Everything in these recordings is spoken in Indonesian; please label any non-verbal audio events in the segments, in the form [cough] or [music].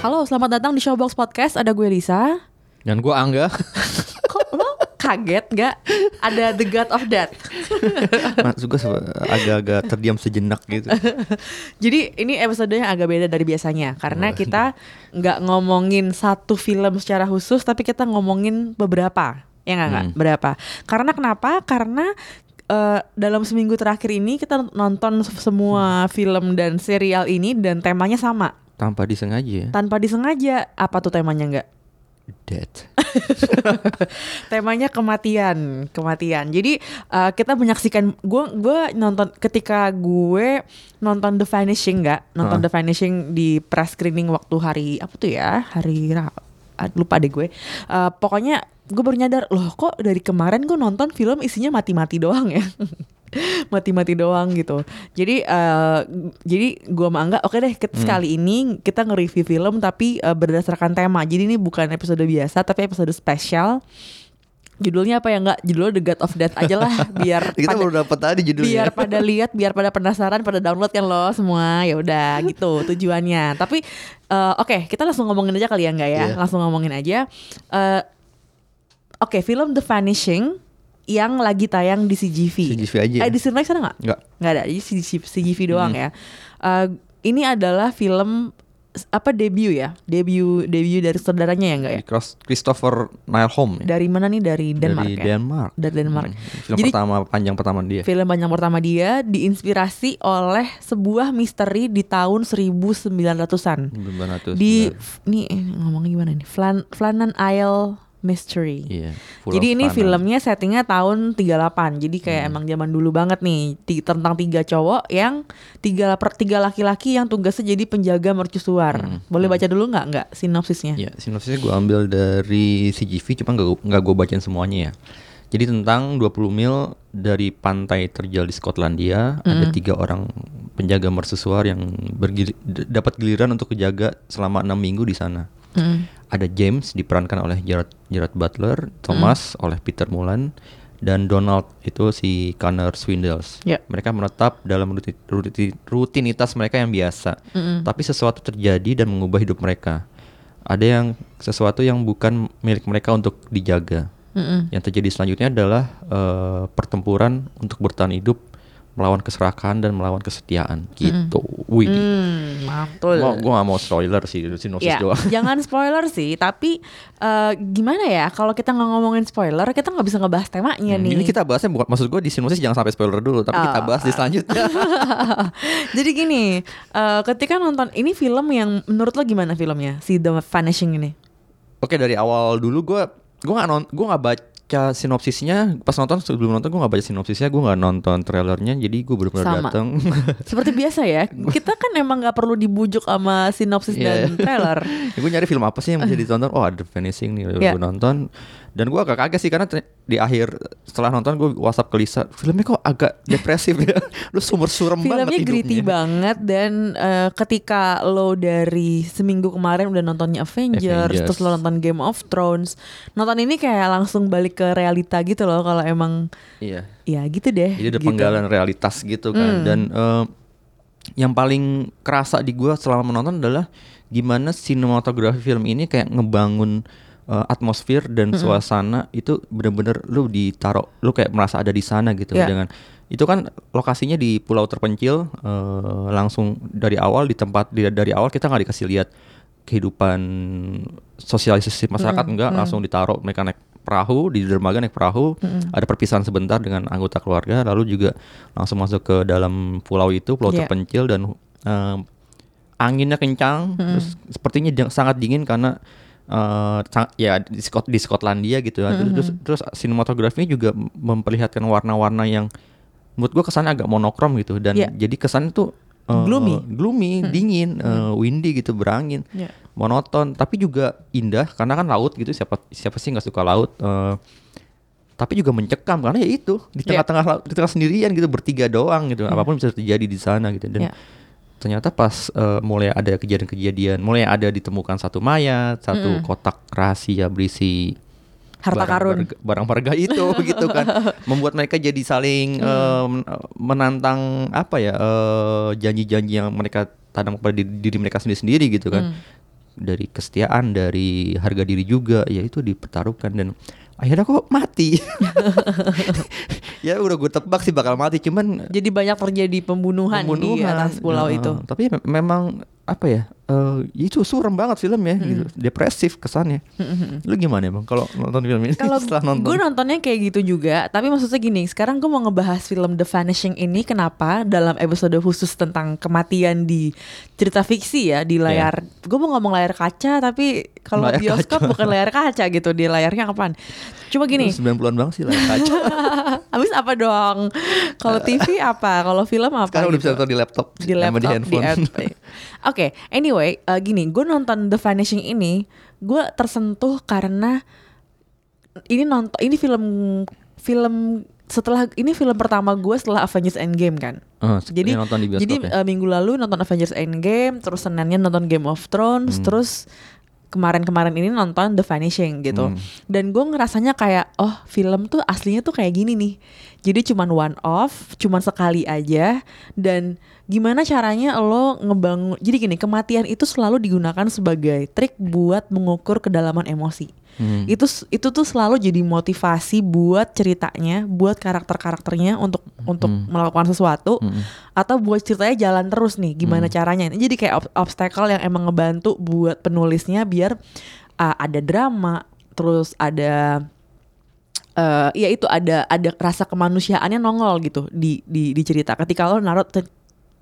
Halo, selamat datang di Showbox Podcast. Ada gue Lisa. Dan gue Angga. Kok lo kaget gak? Ada The God of Death. Mas gue agak-agak terdiam sejenak gitu. Jadi ini episodenya agak beda dari biasanya karena kita nggak ngomongin satu film secara khusus, tapi kita ngomongin beberapa. Ya nggak nggak? Hmm. Berapa? Karena kenapa? Karena eh, dalam seminggu terakhir ini kita nonton semua film dan serial ini dan temanya sama Tanpa disengaja ya. tanpa disengaja. Apa tuh temanya nggak? Dead. [laughs] temanya kematian kematian jadi uh, kita menyaksikan gue gue nonton ketika gue nonton The Vanishing nggak nonton Hah? The Vanishing di press screening waktu hari apa tuh ya hari ah, lupa deh gue Uh, pokoknya gue baru nyadar loh kok dari kemarin gue nonton film isinya mati-mati doang ya [laughs] [laughs] mati-mati doang gitu. Jadi uh, jadi gue sama Angga oke deh kita sekali ini kita nge-review film tapi uh, berdasarkan tema. Jadi ini bukan episode biasa tapi episode spesial. Judulnya apa ya enggak judulnya The God of Death aja lah [laughs] biar Kita pada- baru dapat tadi judulnya. biar pada lihat biar pada penasaran pada download kan lo semua. Ya udah [laughs] gitu tujuannya. Tapi eh, oke kita langsung ngomongin aja kali ya enggak ya. Iya. langsung ngomongin aja. Eh, oke film The Vanishing yang lagi tayang di CGV CGV aja ya? eh di Cinemax ada nggak Enggak. nggak ada jadi CGV, CGV doang Hmm. ya Eh, ini adalah film apa debut ya debut debut dari saudaranya ya enggak ya Chris- Christopher Nyholm ya. dari mana nih dari Denmark Dari ya Denmark. dari Denmark Hmm, Film Jadi- pertama panjang pertama dia. Film panjang pertama dia diinspirasi oleh sebuah misteri di tahun 1900-an. 1900. Di nih eh, ngomongnya gimana nih? Flan Flannan Isle Mystery. Full Jadi ini fun. filmnya settingnya tahun 38 Jadi kayak Hmm. emang zaman dulu banget nih Tentang tiga cowok yang Tiga, per, tiga laki-laki yang tugasnya jadi penjaga mercusuar Hmm. Boleh baca dulu nggak? Nggak sinopsisnya Ya, sinopsisnya gue ambil dari CGV, cuma nggak nggak gue bacain semuanya ya. Jadi tentang 20 mil dari pantai terjal di Skotlandia, ada tiga orang penjaga mercusuar yang dapat giliran untuk menjaga selama enam minggu di sana. Mm. Ada James diperankan oleh Gerard, Gerard Butler, Thomas oleh Peter Mullan, dan Donald itu si Connor Swindles. Ya. Mereka menetap dalam ruti- ruti- rutinitas mereka yang biasa, Mm-mm. tapi sesuatu terjadi dan mengubah hidup mereka. Ada yang sesuatu yang bukan milik mereka untuk dijaga. Mm-mm. Yang terjadi selanjutnya adalah eh, pertempuran untuk bertahan hidup melawan keserakahan dan melawan kesetiaan gitu. Wih. Hmm, mantul Gua, gua gak mau spoiler sih, sinopsis Ya, doang. [laughs] jangan spoiler sih, tapi eh, gimana ya? Kalau kita nggak ngomongin spoiler, kita nggak bisa ngebahas temanya Hmm, nih. Ini kita bahasnya bukan maksud gue di sinopsis jangan sampai spoiler dulu, tapi kita Oh. bahas di selanjutnya. [laughs] Jadi gini, eh, ketika nonton ini film yang menurut lo gimana filmnya? Si The Vanishing ini? Oke dari awal dulu gue gue nggak non gue nggak baca sinopsisnya pas nonton sebelum nonton gue nggak baca sinopsisnya gue nggak nonton trailernya jadi gue benar-benar Sama. datang [laughs] Seperti biasa ya, kita kan emang nggak perlu dibujuk sama sinopsis Iya. dan trailer. [laughs] gue nyari film apa sih yang bisa ditonton oh ada Vanishing nih Iya. gue nonton dan gue agak kaget sih karena di akhir setelah nonton gue WhatsApp ke Lisa filmnya kok agak depresif ya [laughs] lu sumber surem banget Filmnya gritty banget dan eh, ketika lo dari seminggu kemarin udah nontonnya Avengers, Avengers. terus lo nonton Game of Thrones, nonton ini kayak langsung balik ke realita gitu loh kalau emang iya ya gitu deh. Jadi ada gitu. penggalan realitas gitu kan. Hmm. Dan eh, yang paling kerasa di gua selama menonton adalah gimana sinematografi film ini kayak ngebangun eh, atmosfer dan suasana itu bener-bener lu ditaruh, lu kayak merasa ada di sana gitu Ya. dengan itu kan lokasinya di pulau terpencil eh, langsung dari awal di tempat di- dari awal kita nggak dikasih lihat kehidupan sosialisasi masyarakat enggak langsung ditaruh mereka naik perahu di dermaga naik perahu ada perpisahan sebentar dengan anggota keluarga lalu juga langsung masuk ke dalam pulau itu pulau Iya. terpencil dan eh, anginnya kencang terus sepertinya sangat dingin karena sang- ya di, Skot di Skotlandia gitu ya. terus, terus terus sinematografinya juga memperlihatkan warna-warna yang menurut gua kesannya agak monokrom gitu dan Iya. jadi kesannya tuh eh, Gloomy. gloomy dingin eh, windy gitu berangin Iya. monoton tapi juga indah karena kan laut gitu siapa siapa sih nggak suka laut eh, tapi juga mencekam karena ya itu di Iya. tengah-tengah laut- di tengah sendirian gitu bertiga doang gitu apa pun bisa terjadi di sana gitu dan Iya. Ternyata pas eh, mulai ada kejadian-kejadian mulai ada ditemukan satu mayat satu kotak rahasia berisi Harta barang karun. berga- barang berharga itu [laughs] gitu kan membuat mereka jadi saling Hmm. men- menantang apa ya eh, janji-janji yang mereka tanam kepada diri, diri mereka sendiri-sendiri gitu kan Hmm. dari kesetiaan dari harga diri juga ya itu dipertaruhkan dan akhirnya kok mati [laughs] ya udah gue tebak sih bakal mati cuman Jadi banyak terjadi pembunuhan, di atas pulau Nah, itu. tapi me- memang apa ya eh, itu suram banget film ya gitu. depresif kesannya lu gimana bang kalau nonton film ini Kalau [laughs] setelah nonton gue nontonnya kayak gitu juga, tapi maksudnya gini, sekarang gue mau ngebahas film The Vanishing ini kenapa dalam episode khusus tentang kematian di cerita fiksi ya di layar. Gue mau ngomong layar kaca, tapi kalau Layar bioskop kaca. bukan layar kaca gitu, di layarnya kapan? Cuma gini, 90-an banget sih lah kaca. [laughs] habis apa dong? Kalau TV apa? Kalau film apa? Sekarang udah gitu? bisa nonton di laptop di laptop di handphone. [laughs] Oke, anyway, eh, gini, gue nonton The Vanishing ini, gue tersentuh karena ini nonton ini film film setelah ini film pertama gue setelah Avengers Endgame kan. Oh, Jadi nonton di bioskop jadi ya. eh, minggu lalu nonton Avengers Endgame, terus Seninnya nonton Game of Thrones, Hmm. terus kemarin-kemarin ini nonton The Vanishing gitu. Hmm. Dan gue ngerasanya kayak oh film tuh aslinya tuh kayak gini nih. Jadi cuman one off, cuman sekali aja dan gimana caranya lo ngebangun. Jadi gini, kematian itu selalu digunakan sebagai trik buat mengukur kedalaman emosi. Hmm. Itu itu tuh selalu jadi motivasi buat ceritanya, buat karakter-karakternya untuk untuk melakukan sesuatu Hmm. atau buat ceritanya jalan terus nih gimana caranya ini jadi kayak ob- obstacle yang emang ngebantu buat penulisnya biar uh, ada drama terus ada eh ya itu ada ada rasa kemanusiaannya nongol gitu di di di cerita ketika lo naruh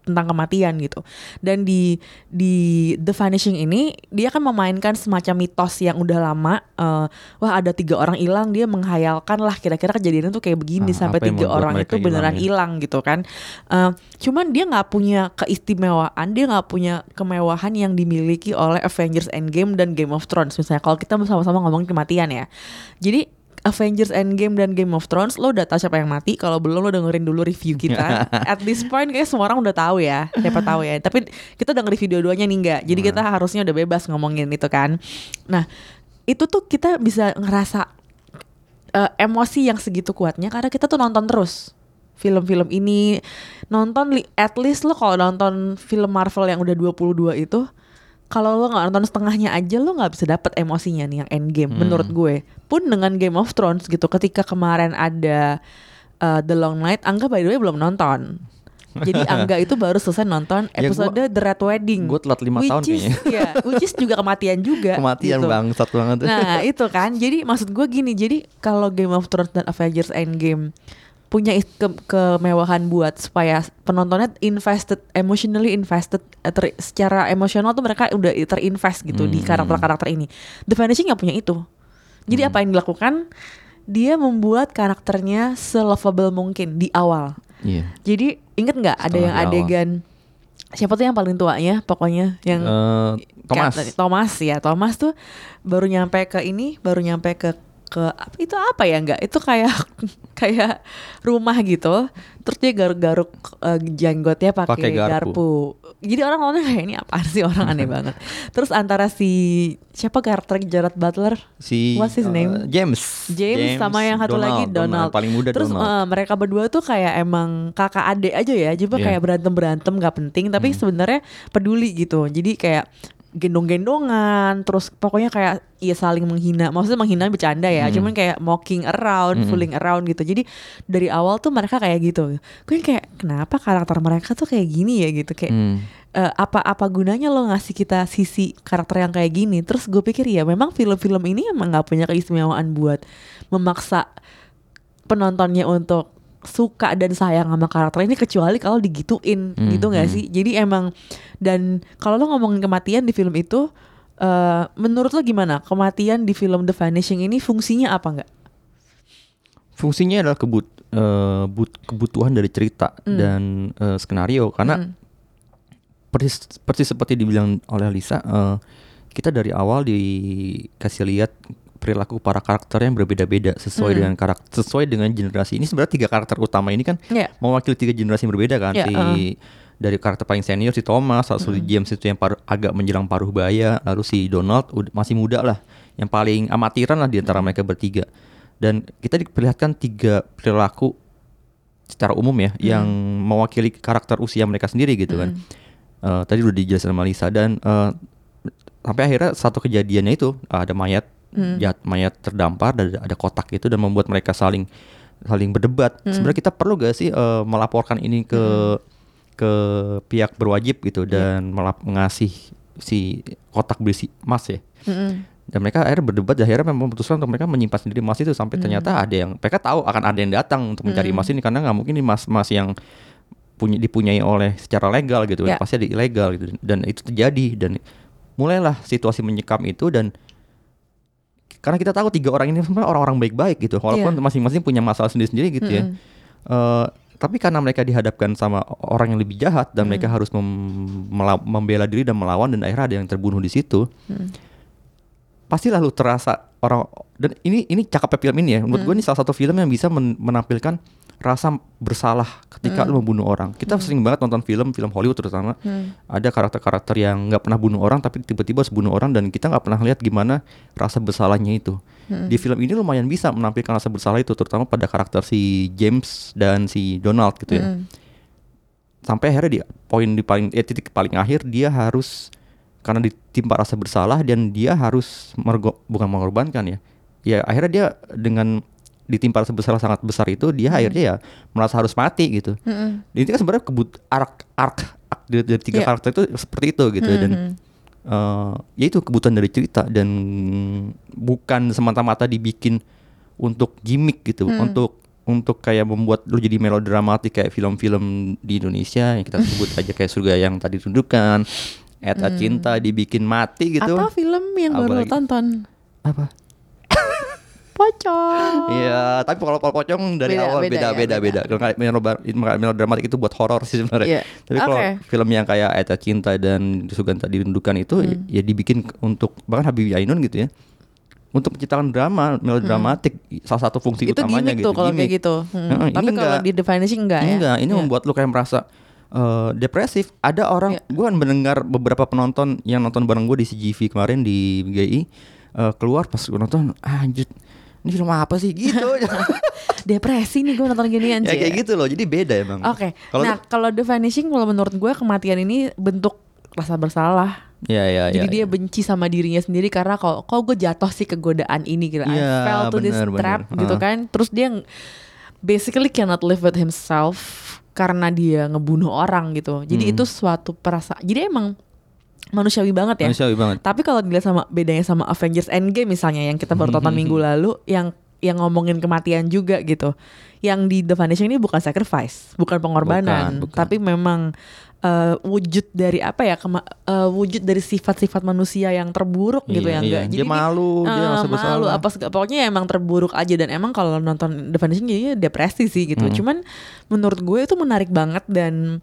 tentang kematian gitu. Dan di di The Vanishing ini dia kan memainkan semacam mitos yang udah lama eh, wah ada tiga orang hilang dia menghayalkan lah kira-kira kejadiannya tuh kayak begini Ah, sampai tiga orang itu beneran hilang ya? gitu kan. Eh, cuman dia nggak punya keistimewaan dia nggak punya kemewahan yang dimiliki oleh Avengers Endgame dan Game of Thrones. Misalnya kalau kita sama-sama ngomongin kematian ya. Jadi Avengers Endgame dan Game of Thrones lo udah tahu siapa yang mati? Kalau belum lo dengerin dulu review kita. [laughs] At this point kayak semua orang udah tahu ya. Siapa tahu ya. Tapi kita udah nge-review dua-duanya nih enggak jadi kita harusnya udah bebas ngomongin itu kan. Nah itu tuh kita bisa ngerasa eh, emosi yang segitu kuatnya karena kita tuh nonton terus film-film ini. Nonton li- at least lo kalau nonton film Marvel yang udah 22 itu kalau lo nggak nonton setengahnya aja lo nggak bisa dapet emosinya nih yang Endgame Hmm. menurut gue pun dengan Game of Thrones gitu ketika kemarin ada uh, The Long Night Angga by the way belum nonton jadi [laughs] Angga itu baru selesai nonton Ya, episode gua- The Red Wedding Gue telat lima tahun is, kayaknya. ya, which is juga kematian juga Kematian gitu. bang, satu banget. Nah [laughs] itu kan Jadi maksud gue gini Jadi kalau Game of Thrones dan Avengers Endgame Punya ke kemewahan buat Supaya penontonnya invested Emotionally invested ter- Secara emosional tuh mereka udah terinvest gitu Di Hmm. karakter-karakter ini The Vanishing gak punya itu Jadi Hmm. apa yang dilakukan Dia membuat karakternya Se-lovable mungkin Di awal Iya. Jadi inget nggak Ada yang di awal. adegan Siapa tuh yang paling tuanya Pokoknya Yang Eh, Thomas. Thomas ya Thomas tuh baru nyampe ke ini baru nyampe ke ke itu apa ya enggak itu kayak [laughs] kayak rumah gitu terus dia garuk-garuk eh, jenggotnya pakai garpu. garpu. jadi orang nonton kayak ini apa sih orang aneh [laughs] banget terus antara si siapa karakter Gerard Butler Si What's his eh, name? James. James, sama yang satu lagi Donald. Paling muda Terus Donald. eh, mereka berdua tuh kayak emang kakak adik aja ya, coba Iya. kayak berantem berantem gak penting, tapi sebenarnya peduli gitu. Jadi kayak gendong-gendongan, terus pokoknya kayak ya saling menghina. Maksudnya menghina bercanda ya, cuman kayak mocking around, fooling around gitu. Jadi dari awal tuh mereka kayak gitu. Gue kayak kenapa karakter mereka tuh kayak gini ya gitu kayak Hmm. eh, apa apa gunanya lo ngasih kita sisi karakter yang kayak gini terus gue pikir ya memang film-film ini emang nggak punya keistimewaan buat memaksa penontonnya untuk suka dan sayang sama karakter ini kecuali kalau digituin Hmm, gitu nggak hmm. sih? Jadi emang dan kalau lo ngomongin kematian di film itu eh, menurut lo gimana? Kematian di film The Vanishing ini fungsinya apa nggak? Fungsinya adalah kebut eh, but- kebutuhan dari cerita dan eh, skenario. Karena Hmm. persis persis seperti dibilang oleh Lisa eh, kita dari awal dikasih lihat perilaku para karakter yang berbeda-beda sesuai Hmm. dengan karakter sesuai dengan generasi ini. Sebenarnya tiga karakter utama ini kan Iya. mewakili tiga generasi yang berbeda kan. Iya, si uh. dari karakter paling senior si Thomas lalu si James itu yang paruh- agak menjelang paruh baya lalu si Donald masih muda lah. Yang paling amatiran lah di antara mereka bertiga. Dan kita diperlihatkan tiga perilaku secara umum ya yang mewakili karakter usia mereka sendiri gitu kan. Eh, tadi udah dijelasin sama Lisa dan eh, sampai akhirnya satu kejadiannya itu ada mayat jat- mayat terdampar dan ada, kotak itu dan membuat mereka saling saling berdebat. Sebenarnya kita perlu gak sih eh, melaporkan ini ke ke pihak berwajib gitu dan melap- ngasih si kotak berisi emas ya? Mm-mm. dan mereka akhirnya berdebat dan akhirnya memutuskan untuk mereka menyimpan sendiri emas itu sampai ternyata ada yang mereka tahu akan ada yang datang untuk mencari emas ini karena nggak mungkin ini emas emas yang punya dipunyai oleh secara legal gitu Ya. pasti ada ilegal gitu. Dan itu terjadi dan mulailah situasi menyekam itu dan karena kita tahu tiga orang ini sebenarnya orang-orang baik-baik gitu. Walaupun Iya. masing-masing punya masalah sendiri-sendiri gitu ya. Eh, tapi karena mereka dihadapkan sama orang yang lebih jahat dan mereka harus mem- membela diri dan melawan dan akhirnya ada yang terbunuh di situ pasti lalu terasa orang dan ini ini cakapnya film ini ya. Menurut gue ini salah satu film yang bisa men- menampilkan rasa bersalah ketika lu membunuh orang. Kita sering banget nonton film film Hollywood terutama. Ada karakter-karakter yang nggak pernah bunuh orang tapi tiba-tiba harus bunuh orang dan kita nggak pernah lihat gimana rasa bersalahnya itu. Di film ini lumayan bisa menampilkan rasa bersalah itu terutama pada karakter si James dan si Donald gitu ya. Sampai akhirnya di poin di paling eh, titik paling akhir dia harus karena ditimpa rasa bersalah dan dia harus mergo, bukan mengorbankan ya ya akhirnya dia dengan ditimpa rasa bersalah sangat besar itu dia akhirnya ya merasa harus mati gitu Mm-mm. ini kan sebenarnya kebut arc arc, dari, dari tiga Iya. karakter itu seperti itu gitu dan Mhm. eh, ya itu kebutuhan dari cerita dan bukan semata-mata dibikin untuk gimmick gitu untuk untuk kayak membuat lu jadi melodramatik kayak film-film di Indonesia yang kita sebut [laughs] aja kayak surga yang tadi tunjukkan Eta cinta dibikin mati gitu Atau film yang baru tonton apa [laughs] Pocong Iya, tapi kalau Pol Pocong dari Beda, awal beda beda ya, beda beda. beda. Kalau melodra- melodramatik itu buat horor sih sebenarnya. Iya. Tapi kalau Oke. film yang kayak Eta Cinta dan Sugan Tak Dirindukan itu Hmm. ya dibikin untuk bahkan Habibie Ainun gitu ya. Untuk menciptakan drama melodramatik salah satu fungsi Hmm. Itu utamanya gimmick gitu. tuh kalau kayak gimmick. gitu Hmm. Heeh, Tapi kalau enggak. di The Vanishing enggak ya Enggak, ini Iya. membuat lu kayak merasa eh, depresif. Ada orang, Iya. gue kan mendengar beberapa penonton yang nonton bareng gue di CGV kemarin di GI eh, keluar pas gue nonton, ah, anjir, ini film apa sih gitu. [laughs] Depresi nih gue nonton ginian ya sih kayak gitu loh, jadi beda emang. Oke Kalau Nah kalau The Vanishing Kalau menurut gue kematian ini Bentuk rasa bersalah Ya ya Jadi ya, dia ya. benci sama dirinya sendiri karena kok kok gue jatuh sih ke godaan ini gitu. I Iya, fell to this bener, bener. trap gitu Ah. kan. Terus dia basically cannot live with himself karena dia ngebunuh orang gitu. Jadi Hmm. itu suatu perasaan. Jadi emang manusiawi banget ya. Manusiawi banget. Tapi kalau dilihat sama bedanya sama Avengers Endgame misalnya yang kita baru tonton minggu lalu yang yang ngomongin kematian juga gitu. Yang di The Vanishing ini bukan sacrifice, bukan pengorbanan, Bukan, bukan. tapi memang eh, wujud dari apa ya kema- eh, wujud dari sifat-sifat manusia yang terburuk gitu Iya, ya iya. enggak. Dia malu, dia eh, merasa malu bersalah. apa segala pokoknya ya emang terburuk aja dan emang kalau nonton The Vanishing jadinya depresi sih gitu. Hmm. Cuman menurut gue itu menarik banget dan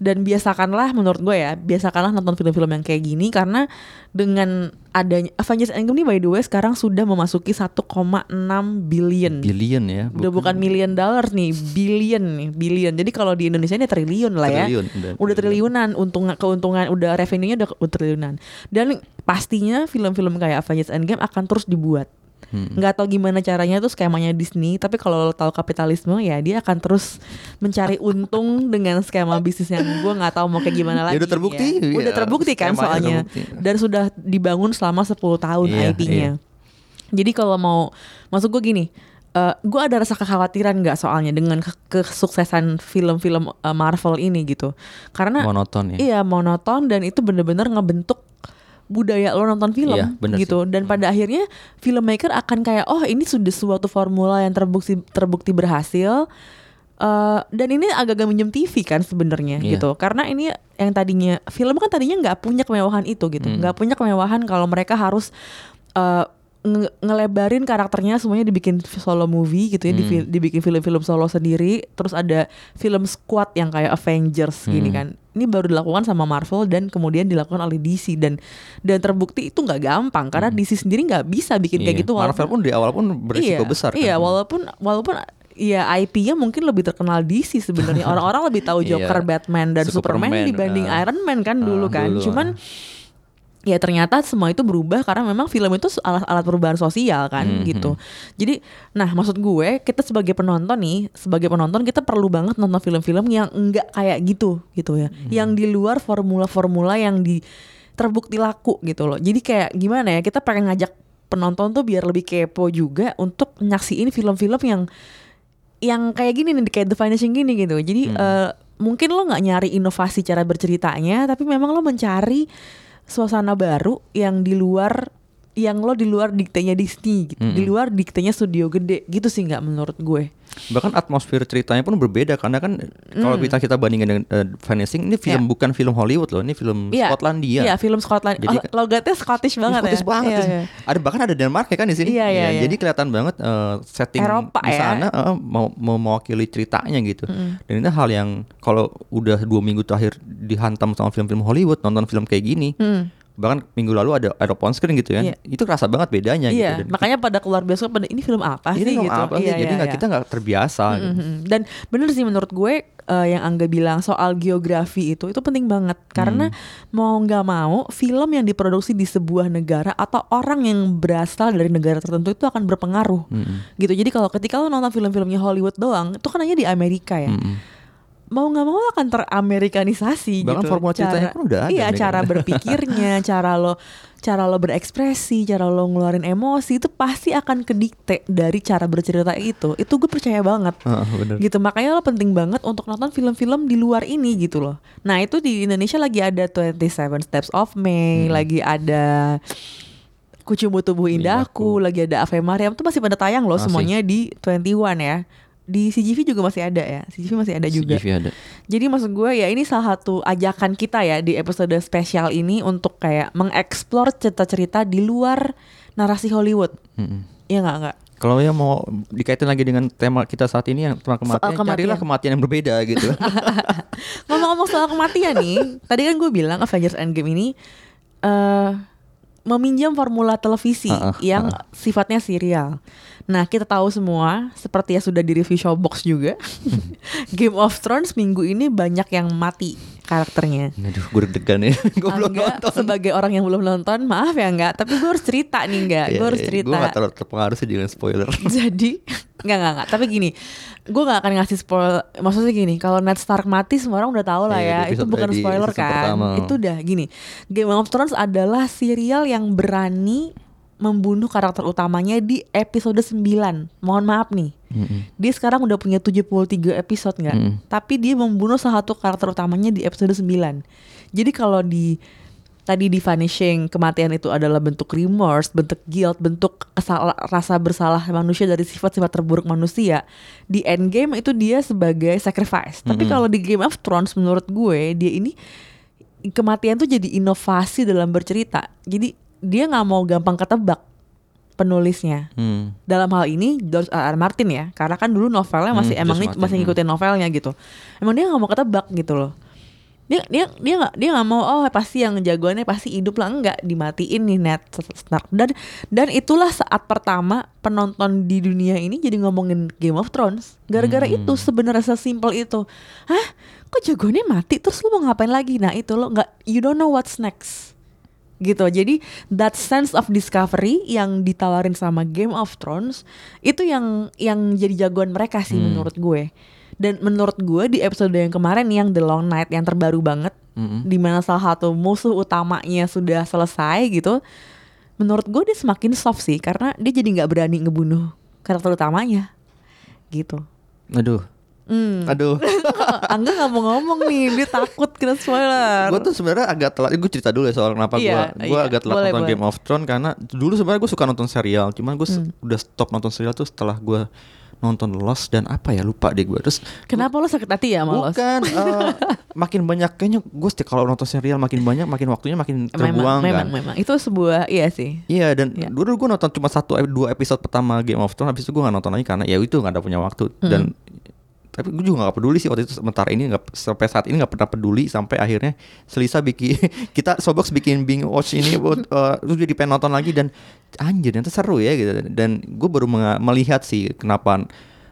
dan biasakanlah menurut gue ya biasakanlah nonton film-film yang kayak gini karena dengan adanya Avengers Endgame ini by the way sekarang sudah memasuki 1,6 billion Billion ya. udah bukan million dollars nih billion nih billion jadi kalau di Indonesia ini triliun lah ya Triliun, udah udah triliun. triliunan untung keuntungan udah revenue-nya udah, udah triliunan dan pastinya film-film kayak Avengers Endgame akan terus dibuat Hmm. nggak tahu gimana caranya tuh skemanya Disney tapi kalau lo tahu kapitalisme ya dia akan terus mencari [laughs] untung dengan skema bisnis yang gue nggak tahu mau kayak gimana lagi Ya udah terbukti, ya. udah ya, terbukti kan skemanya soalnya terbukti. dan sudah dibangun selama 10 tahun Iya, IP-nya jadi kalau mau masuk gue gini eh gue ada rasa kekhawatiran nggak soalnya dengan ke- kesuksesan film-film eh, Marvel ini gitu karena Monoton ya. Iya monoton dan itu bener-bener ngebentuk budaya lo nonton film Iya, bener gitu. dan pada akhirnya filmmaker akan kayak oh ini sudah suatu formula yang terbukti terbukti berhasil. Eh, dan ini agak-agak minjem TV kan sebenarnya Iya. gitu. Karena ini yang tadinya film kan tadinya nggak punya kemewahan itu gitu. Hmm. nggak punya kemewahan kalau mereka harus eh, nge- ngelebarin karakternya semuanya dibikin solo movie gitu ya, Hmm. dibikin film-film solo sendiri, terus ada film squad yang kayak Avengers gini Hmm. kan. Ini baru dilakukan sama Marvel dan kemudian dilakukan oleh DC dan dan terbukti itu nggak gampang karena DC sendiri nggak bisa bikin kayak Hmm. Iya. gitu Marvel pun di awal pun berisiko iya, besar Iya, kan. walaupun walaupun ya IP-nya mungkin lebih terkenal DC sebenarnya. [laughs] Orang-orang lebih tahu Iya. Joker, Batman dan Superman, Superman, dibanding ah. Iron Man kan dulu Ah, kan. dulu, Cuman ah. Ya ternyata semua itu berubah karena memang film itu alat-alat perubahan sosial kan Mhm. gitu. Jadi nah maksud gue kita sebagai penonton nih, sebagai penonton kita perlu banget nonton film-film yang enggak kayak gitu gitu ya. Mhm. Yang di luar formula-formula yang di terbukti laku gitu loh. Jadi kayak gimana ya? Kita pengen ngajak penonton tuh biar lebih kepo juga untuk nyaksiin film-film yang yang kayak gini nih kayak The Vanishing gini gitu. Jadi Hmm. eh, mungkin lo nggak nyari inovasi cara berceritanya, tapi memang lo mencari suasana baru yang di luar yang lo di luar diktenya Disney gitu, di Mm-mm. luar diktenya studio gede gitu sih nggak menurut gue. Bahkan atmosfer ceritanya pun berbeda karena kan kalau kita kita bandingkan dengan uh, Vanishing ini film Hmm. Ya. bukan film Hollywood loh, ini film Iya, Skotlandia. Iya, film Scotland. Jadi oh, logatnya Scottish banget Scottish ya. banget. Terus iya. Ada bahkan ada Denmark ya kan di sini. Iya, iya, iya. Jadi kelihatan banget eh, setting Eropa di ya. sana eh, mau mau mewakili ceritanya gitu. Dan itu hal yang kalau udah dua minggu terakhir dihantam sama film-film Hollywood, nonton film kayak gini, Hmm. Bahkan minggu lalu ada ada on screen gitu ya, Iya. itu kerasa banget bedanya Iya, gitu. Dan makanya pada keluar bioskop pada ini film apa ini sih film gitu. apa sih? Iya, Jadi iya, nggak iya. kita nggak terbiasa. gitu. Mhm. Dan bener sih menurut gue eh, yang Angga bilang soal geografi itu itu penting banget karena mau nggak mau film yang diproduksi di sebuah negara atau orang yang berasal dari negara tertentu itu akan berpengaruh Mm-mm. gitu. Jadi kalau ketika lo nonton film-filmnya Hollywood doang itu kan hanya di Amerika ya. Mm-mm. Mau nggak mau akan teramerikanisasi Bahkan gitu. formula ceritanya pun udah ada Iya, nih, cara kan. berpikirnya, [laughs] cara lo cara lo berekspresi, cara lo ngeluarin emosi itu pasti akan kedikte dari cara bercerita itu. Itu gue percaya banget bener. gitu makanya lo penting banget untuk nonton film-film di luar ini gitu loh nah itu di Indonesia lagi ada 27 Steps of May Hmm. lagi ada Kucumbu Tubuh Indahku, lagi ada Ave Maria itu masih pada tayang loh Masih. semuanya di 21 ya di CGV juga masih ada ya CGV masih ada juga CGV ada. jadi maksud gue ya ini salah satu ajakan kita ya di episode spesial ini untuk kayak mengeksplor cerita-cerita di luar narasi Hollywood Mm-mm. ya nggak nggak Kalau yang mau dikaitin lagi dengan tema kita saat ini yang tentang kematian, kematian. carilah kematian yang berbeda gitu. [laughs] Ngomong-ngomong soal kematian nih, tadi kan gue bilang Avengers Endgame ini eh meminjam formula televisi Ah, ah, yang sifatnya serial. Nah, kita tahu semua seperti yang sudah di review Showbox juga. [laughs] Game of Thrones minggu ini banyak yang mati karakternya. Aduh, gue deg-degan ya. [laughs] gue belum nonton. sebagai orang yang belum nonton, maaf ya enggak, tapi gue harus cerita nih enggak, gue harus cerita. Gue gak terlalu terpengaruh sih dengan spoiler. [laughs] Jadi nggak nggak nggak. Tapi gini, gue nggak akan ngasih spoil. Maksudnya gini, kalau Ned Stark mati semua orang udah tahu lah Iya, ya. itu bukan di spoiler kan. pertama. Itu udah gini. Game of Thrones adalah serial yang berani membunuh karakter utamanya di episode 9 Mohon maaf nih. Mm-mm. Dia sekarang udah punya 73 episode nggak? Mm. Tapi dia membunuh salah satu karakter utamanya di episode 9 Jadi kalau di tadi di vanishing kematian itu adalah bentuk remorse, bentuk guilt, bentuk kesal- rasa bersalah manusia dari sifat-sifat terburuk manusia. Di endgame itu dia sebagai sacrifice. Tapi Mm-mm. kalau di Game of Thrones menurut gue dia ini kematian tuh jadi inovasi dalam bercerita. Jadi dia nggak mau gampang ketebak penulisnya Hmm. dalam hal ini George R. R. Martin ya karena kan dulu novelnya masih Hmm, emang nih masih hmm. ngikutin novelnya gitu emang dia nggak mau ketebak gitu loh dia dia dia nggak dia nggak mau oh pasti yang jagoannya pasti hidup lah enggak dimatiin nih Ned Stark dan dan itulah saat pertama penonton di dunia ini jadi ngomongin Game of Thrones gara-gara Hmm. itu sebenarnya sesimpel itu hah kok jagoannya mati terus lu mau ngapain lagi nah itu lo nggak you don't know what's next gitu. Jadi that sense of discovery yang ditawarin sama Game of Thrones itu yang yang jadi jagoan mereka sih Hmm. menurut gue. Dan menurut gue di episode yang kemarin yang The Long Night yang terbaru banget Mm-mm. di mana salah satu musuh utamanya sudah selesai gitu. Menurut gue dia semakin soft sih karena dia jadi nggak berani ngebunuh karakter utamanya. Gitu. Aduh, Hmm. aduh. [laughs] Angga nggak mau ngomong nih, dia takut kena spoiler. gue tuh sebenarnya agak telat. Gue cerita dulu ya soal kenapa gue Iya, gue iya. agak telat Boleh, nonton boleh. Game of Thrones karena dulu sebenarnya gue suka nonton serial. Cuman gue Hmm. udah stop nonton serial tuh setelah gue nonton Lost dan apa ya lupa deh gue terus Kenapa lo sakit hati ya sama Lost? bukan eh, [laughs] makin banyak kayaknya gue setiap kalau nonton serial makin banyak makin waktunya makin terbuang memang, memang, kan memang. Itu sebuah iya sih. Iya dan Iya. dulu gue nonton cuma satu dua episode pertama Game of Thrones habis itu gue gak nonton lagi karena ya itu nggak ada punya waktu dan tapi gue juga gak peduli sih waktu itu sementara ini nggak sampai saat ini nggak pernah peduli sampai akhirnya Selisa bikin [laughs] kita Sobox bikin Bing Watch ini buat [laughs] terus jadi pengen nonton lagi dan anjir ternyata seru ya gitu dan gue baru melihat sih kenapa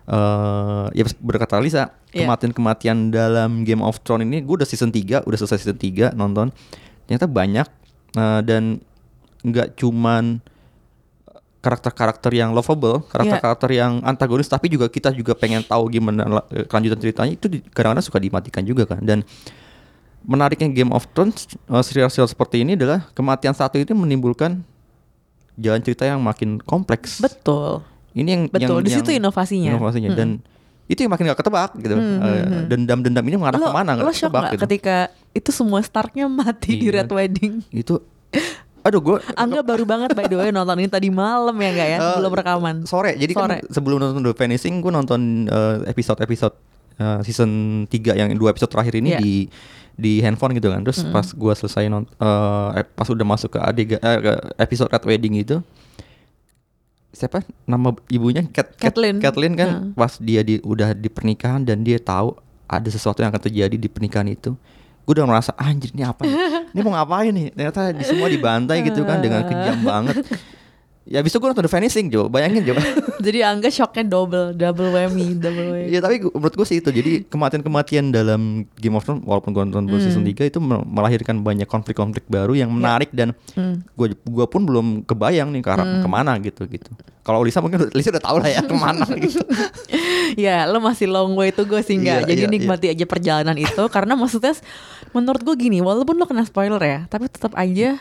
eh ya berkata Lisa Iya. kematian-kematian dalam Game of Thrones ini gue udah season 3 udah selesai season 3 nonton ternyata banyak eh, dan nggak cuman karakter-karakter yang lovable, karakter-karakter yang antagonis, tapi juga kita juga pengen tahu gimana eh, kelanjutan ceritanya itu di- kadang-kadang suka dimatikan juga kan. Dan menariknya Game of Thrones eh, serial-serial seperti ini adalah kematian satu itu menimbulkan jalan cerita yang makin kompleks. Betul. Ini yang Betul, yang- di situ yang- inovasinya. inovasinya. Mm-mm. dan itu yang makin gak ketebak gitu. Hmm, hmm, hmm. Dendam-dendam ini mengarah lo, ke mana lo nggak shock ketebak gak gitu. ketika itu semua Starknya mati di Iya. Red Wedding? Itu, aduh gue Angga baru banget by the way nonton ini tadi malam ya nggak ya Eh, sebelum rekaman. sore jadi Sore. kan sebelum nonton The Vanishing gue nonton eh, episode-episode eh, season 3 yang dua episode terakhir ini Iya. di di handphone gitu kan terus pas gue selesai nonton pas udah masuk ke adegan ke episode Red Wedding itu siapa nama ibunya Cat, Cat- Catelyn. Catelyn kan Heeh. pas dia di udah di pernikahan dan dia tahu ada sesuatu yang akan terjadi di pernikahan itu gue udah merasa anjir ini apa nih? ini mau ngapain nih ternyata di semua dibantai gitu kan [laughs] dengan kejam banget ya abis itu gue nonton The Vanishing Jo. Bayangin Jo. [laughs] Jadi Angga shocknya double, double whammy, double whammy. Iya tapi menurut gue sih itu. Jadi kematian-kematian dalam Game of Thrones Walaupun gue nonton Hmm. season 3 Itu me- melahirkan banyak konflik-konflik baru Yang menarik Dan Hmm. gue gua pun belum kebayang nih ke arah ke mana gitu gitu. Kalau Lisa mungkin Lisa udah tahu lah ya ke mana [laughs] gitu. Ya lo masih long way to go sih Iya, nggak Jadi iya, nikmati aja perjalanan itu Karena maksudnya Menurut gue gini Walaupun lo kena spoiler ya Tapi tetap aja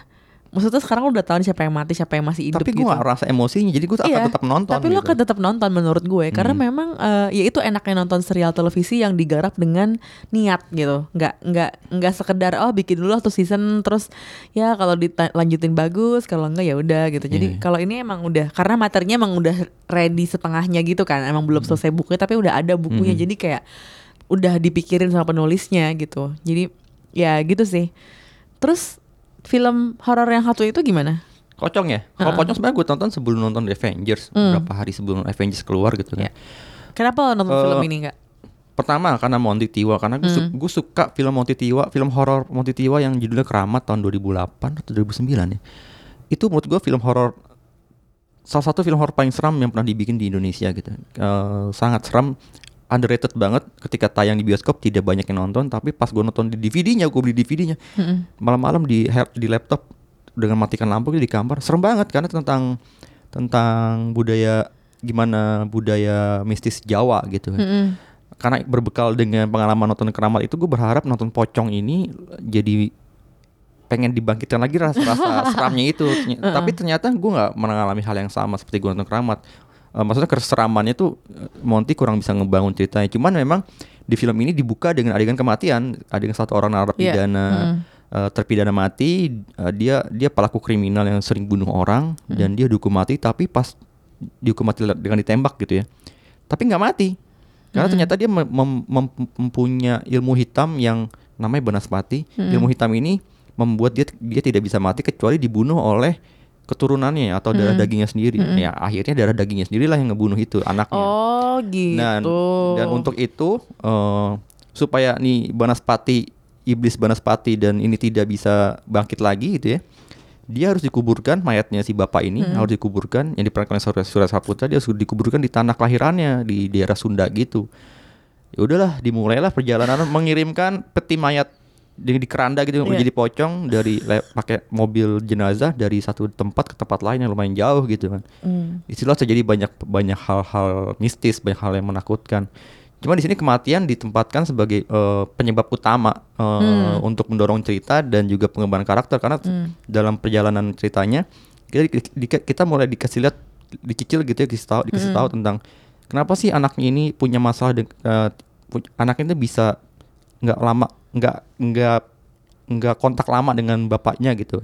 Maksudnya sekarang lo udah tahu siapa yang mati Siapa yang masih hidup Tapi gue gitu gak rasa emosinya Jadi gue akan Iya, tetap nonton Tapi lo gitu. akan tetap nonton menurut gue Karena Hmm. memang eh, Ya itu enaknya nonton serial televisi Yang digarap dengan niat gitu nggak nggak nggak sekedar Oh bikin dulu satu season Terus ya kalau dilanjutin bagus Kalau enggak ya udah gitu Jadi Iya. kalau ini emang udah Karena materinya emang udah ready setengahnya gitu kan Emang belum selesai bukunya Tapi udah ada bukunya Hmm. Jadi kayak Udah dipikirin sama penulisnya gitu Jadi ya gitu sih Terus film horor yang satu itu gimana? Kocong ya Kalau Heeh. Pocong sebenarnya gue tonton sebelum nonton The Avengers Hmm. Beberapa hari sebelum Avengers keluar gitu kan Iya. Kenapa lo nonton Eh, film ini enggak? Pertama karena Monty Tiwa Karena gue, Hmm. suka film Monty Tiwa Film horor Monty Tiwa yang judulnya Keramat tahun 2008 atau 2009 ya Itu menurut gue film horor Salah satu film horor paling seram yang pernah dibikin di Indonesia gitu Eh, Sangat seram Underrated banget ketika tayang di bioskop tidak banyak yang nonton Tapi pas gue nonton di DVD-nya, gue beli DVD-nya Mm-mm. Malam-malam di di laptop dengan matikan lampu di kamar Serem banget karena tentang Tentang budaya Gimana budaya mistis Jawa gitu. Kan Mm-mm. karena berbekal dengan pengalaman nonton keramat itu gue berharap nonton pocong ini jadi pengen dibangkitkan lagi rasa-rasa [laughs] seramnya itu. Tapi ternyata gue nggak mengalami hal yang sama seperti gue nonton keramat Eh, maksudnya keseramannya tuh eh, Monty kurang bisa ngebangun ceritanya. Cuman memang di film ini dibuka dengan adegan kematian. Adegan satu orang narapidana Mm. eh, terpidana mati. Eh, dia dia pelaku kriminal yang sering bunuh orang dan dia dihukum mati. Tapi pas dihukum mati dengan ditembak gitu ya. Tapi nggak mati. Karena ternyata dia mem- mem- mem- mempunyai ilmu hitam yang namanya banaspati ilmu hitam ini membuat dia dia tidak bisa mati kecuali dibunuh oleh keturunannya atau darah dagingnya sendiri ya akhirnya darah dagingnya sendirilah yang ngebunuh itu anaknya Oh gitu. dan dan untuk itu eh, supaya nih Banaspati iblis Banaspati dan ini tidak bisa bangkit lagi gitu ya. Dia harus dikuburkan mayatnya si bapak ini harus dikuburkan yang diperankan oleh Surya Saputra dia harus dikuburkan di tanah kelahirannya di daerah Sunda gitu. Ya udahlah dimulailah perjalanan mengirimkan peti mayat di, di keranda gitu Iya. menjadi pocong dari pakai mobil jenazah dari satu tempat ke tempat lain yang lumayan jauh gitu kan Hmm. istilah terjadi banyak banyak hal-hal mistis, banyak hal yang menakutkan. Cuma di sini kematian ditempatkan sebagai eh, penyebab utama eh, untuk mendorong cerita dan juga pengembangan karakter karena dalam perjalanan ceritanya kita, di- di- kita mulai dikasih lihat dicicil gitu ya dikasih tahu dikasih tahu tentang kenapa sih anaknya ini punya masalah de- eh, pu- anaknya itu bisa nggak lama nggak nggak nggak kontak lama dengan bapaknya gitu.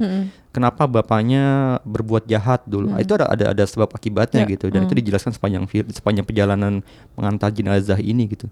Kenapa bapaknya berbuat jahat dulu? Itu ada ada ada sebab akibatnya Ya. gitu dan itu dijelaskan sepanjang sepanjang perjalanan mengantar jenazah ini gitu.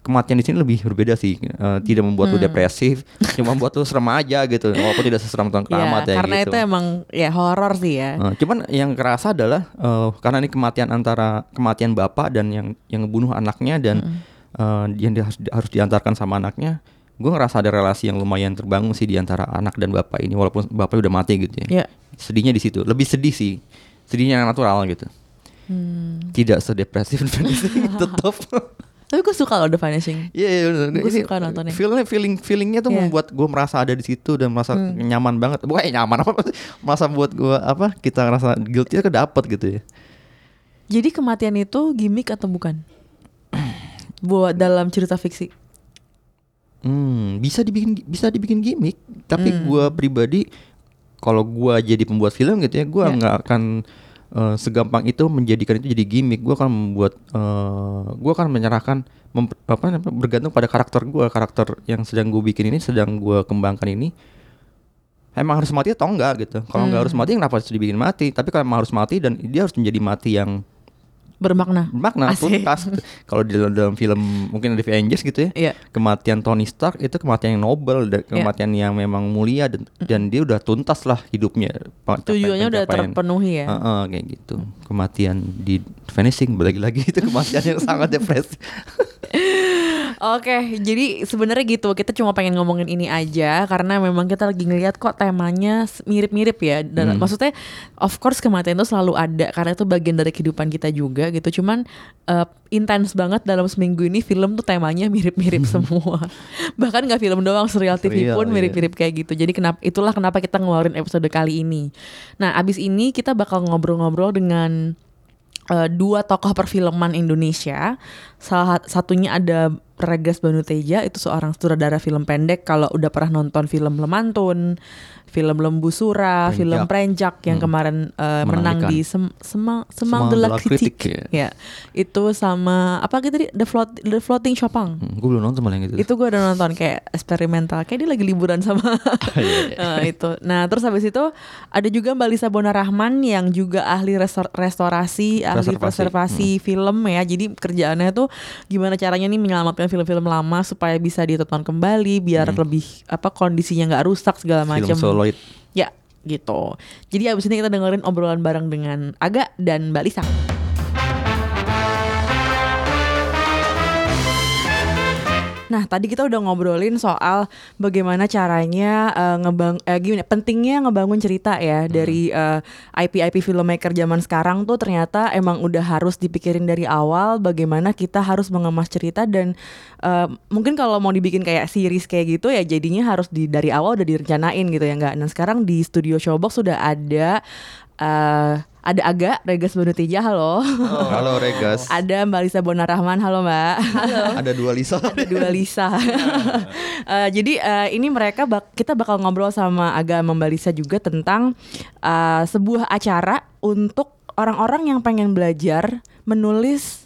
Kematian di sini lebih berbeda sih, Eh, tidak membuat lu depresif, [laughs] cuma membuat lu serem aja gitu, walaupun tidak seseram tahun Ya, keramat ya karena gitu. itu emang ya horor sih ya. Eh, cuman yang kerasa adalah eh, karena ini kematian antara kematian bapak dan yang yang ngebunuh anaknya dan eh, yang dia harus, harus diantarkan sama anaknya, gue ngerasa ada relasi yang lumayan terbangun sih di antara anak dan bapak ini walaupun bapaknya udah mati gitu ya. Ya. Sedihnya di situ, lebih sedih sih, sedihnya yang natural gitu. Hmm. Tidak sedepresif [laughs] [laughs] tetap. Tapi gue suka loh The Vanishing. Iya, iya bener. Gue Ini suka nontonnya. Feelnya, feeling, feelingnya tuh. Hmm. membuat gue merasa ada di situ dan merasa nyaman banget. Bukan eh, nyaman apa? merasa buat gue apa? Kita ngerasa guilty ke dapet gitu ya. Jadi kematian itu gimmick atau bukan? Buat dalam cerita fiksi. Hmm, bisa dibikin bisa dibikin gimmick. Tapi Hmm. gua pribadi kalau gua jadi pembuat film gitu ya, gua Ya. nggak akan eh, segampang itu menjadikan itu jadi gimmick. Gua akan membuat eh, gua akan menyerahkan mem- apa namanya bergantung pada karakter gua, karakter yang sedang gue bikin ini sedang gua kembangkan ini emang harus mati atau enggak gitu. Kalau nggak Hmm. harus mati kenapa harus dibikin mati? Tapi kalau emang harus mati dan dia harus menjadi mati yang Bermakna. bermakna Asik. tuntas. Kalau di dalam, dalam film mungkin ada Avengers gitu ya Iya. kematian Tony Stark itu kematian yang noble dan kematian yang memang mulia dan, dan dia udah tuntas lah hidupnya Tujuannya udah terpenuhi ya. Heeh, kayak gitu kematian di finishing lagi-lagi [laughs] itu kematian yang sangat depresi [laughs] Oke, jadi sebenarnya gitu. Kita cuma pengen ngomongin ini aja karena memang kita lagi ngelihat kok temanya mirip-mirip ya. Dan Hmm. maksudnya, of course kematian itu selalu ada karena itu bagian dari kehidupan kita juga gitu. Cuman eh, intens banget dalam seminggu ini film tuh temanya mirip-mirip [laughs] semua. Bahkan nggak film doang, serial TV Serial, pun iya. mirip-mirip kayak gitu. Jadi kenapa itulah kenapa kita ngeluarin episode kali ini. Nah, abis ini kita bakal ngobrol-ngobrol dengan eh, dua tokoh perfilman Indonesia. Salah satunya ada Regas Banuteja, itu seorang sutradara film pendek. Kalau udah pernah nonton film Lemantun, film Lembu Sura, Prenjak. film Prenjak yang Hmm. kemarin eh, menang di Sem Semang Semang Semang de la Critique. Critique, Ya. Itu sama apa gitu tadi The Float The Floating Chopin. hmm, gue belum nonton malah yang itu Itu gue udah nonton kayak eksperimental, kayak dia lagi liburan sama [laughs] [laughs] Eh, itu. Nah, terus habis itu ada juga Mbak Lisa Bonarahman yang juga ahli restor- restorasi, ahli Preservasi. preservasi film ya. Jadi kerjaannya tuh gimana caranya nih menyelamatkan film-film lama supaya bisa ditonton kembali biar lebih apa kondisinya nggak rusak segala film macam. soloid Ya, gitu. Jadi abis ini kita dengerin obrolan bareng dengan Aga dan Mbak Lisa. Nah, tadi kita udah ngobrolin soal bagaimana caranya eh, ngebang eh, gimana pentingnya ngebangun cerita ya dari eh, IP-IP filmmaker zaman sekarang tuh ternyata emang udah harus dipikirin dari awal bagaimana kita harus mengemas cerita dan eh, mungkin kalau mau dibikin kayak series kayak gitu ya jadinya harus di dari awal udah direncanain gitu ya enggak. Nah, sekarang di studio Showbox sudah ada eh ada Aga Regas Bonutija, halo. halo Regas [laughs] ada Mbak Lisa Bonarahman, halo Mbak. Halo ada dua Lisa ada dua Lisa. [laughs] Eh, jadi eh, ini mereka bak- kita bakal ngobrol sama Aga sama Mbak Lisa juga tentang eh, sebuah acara untuk orang-orang yang pengen belajar menulis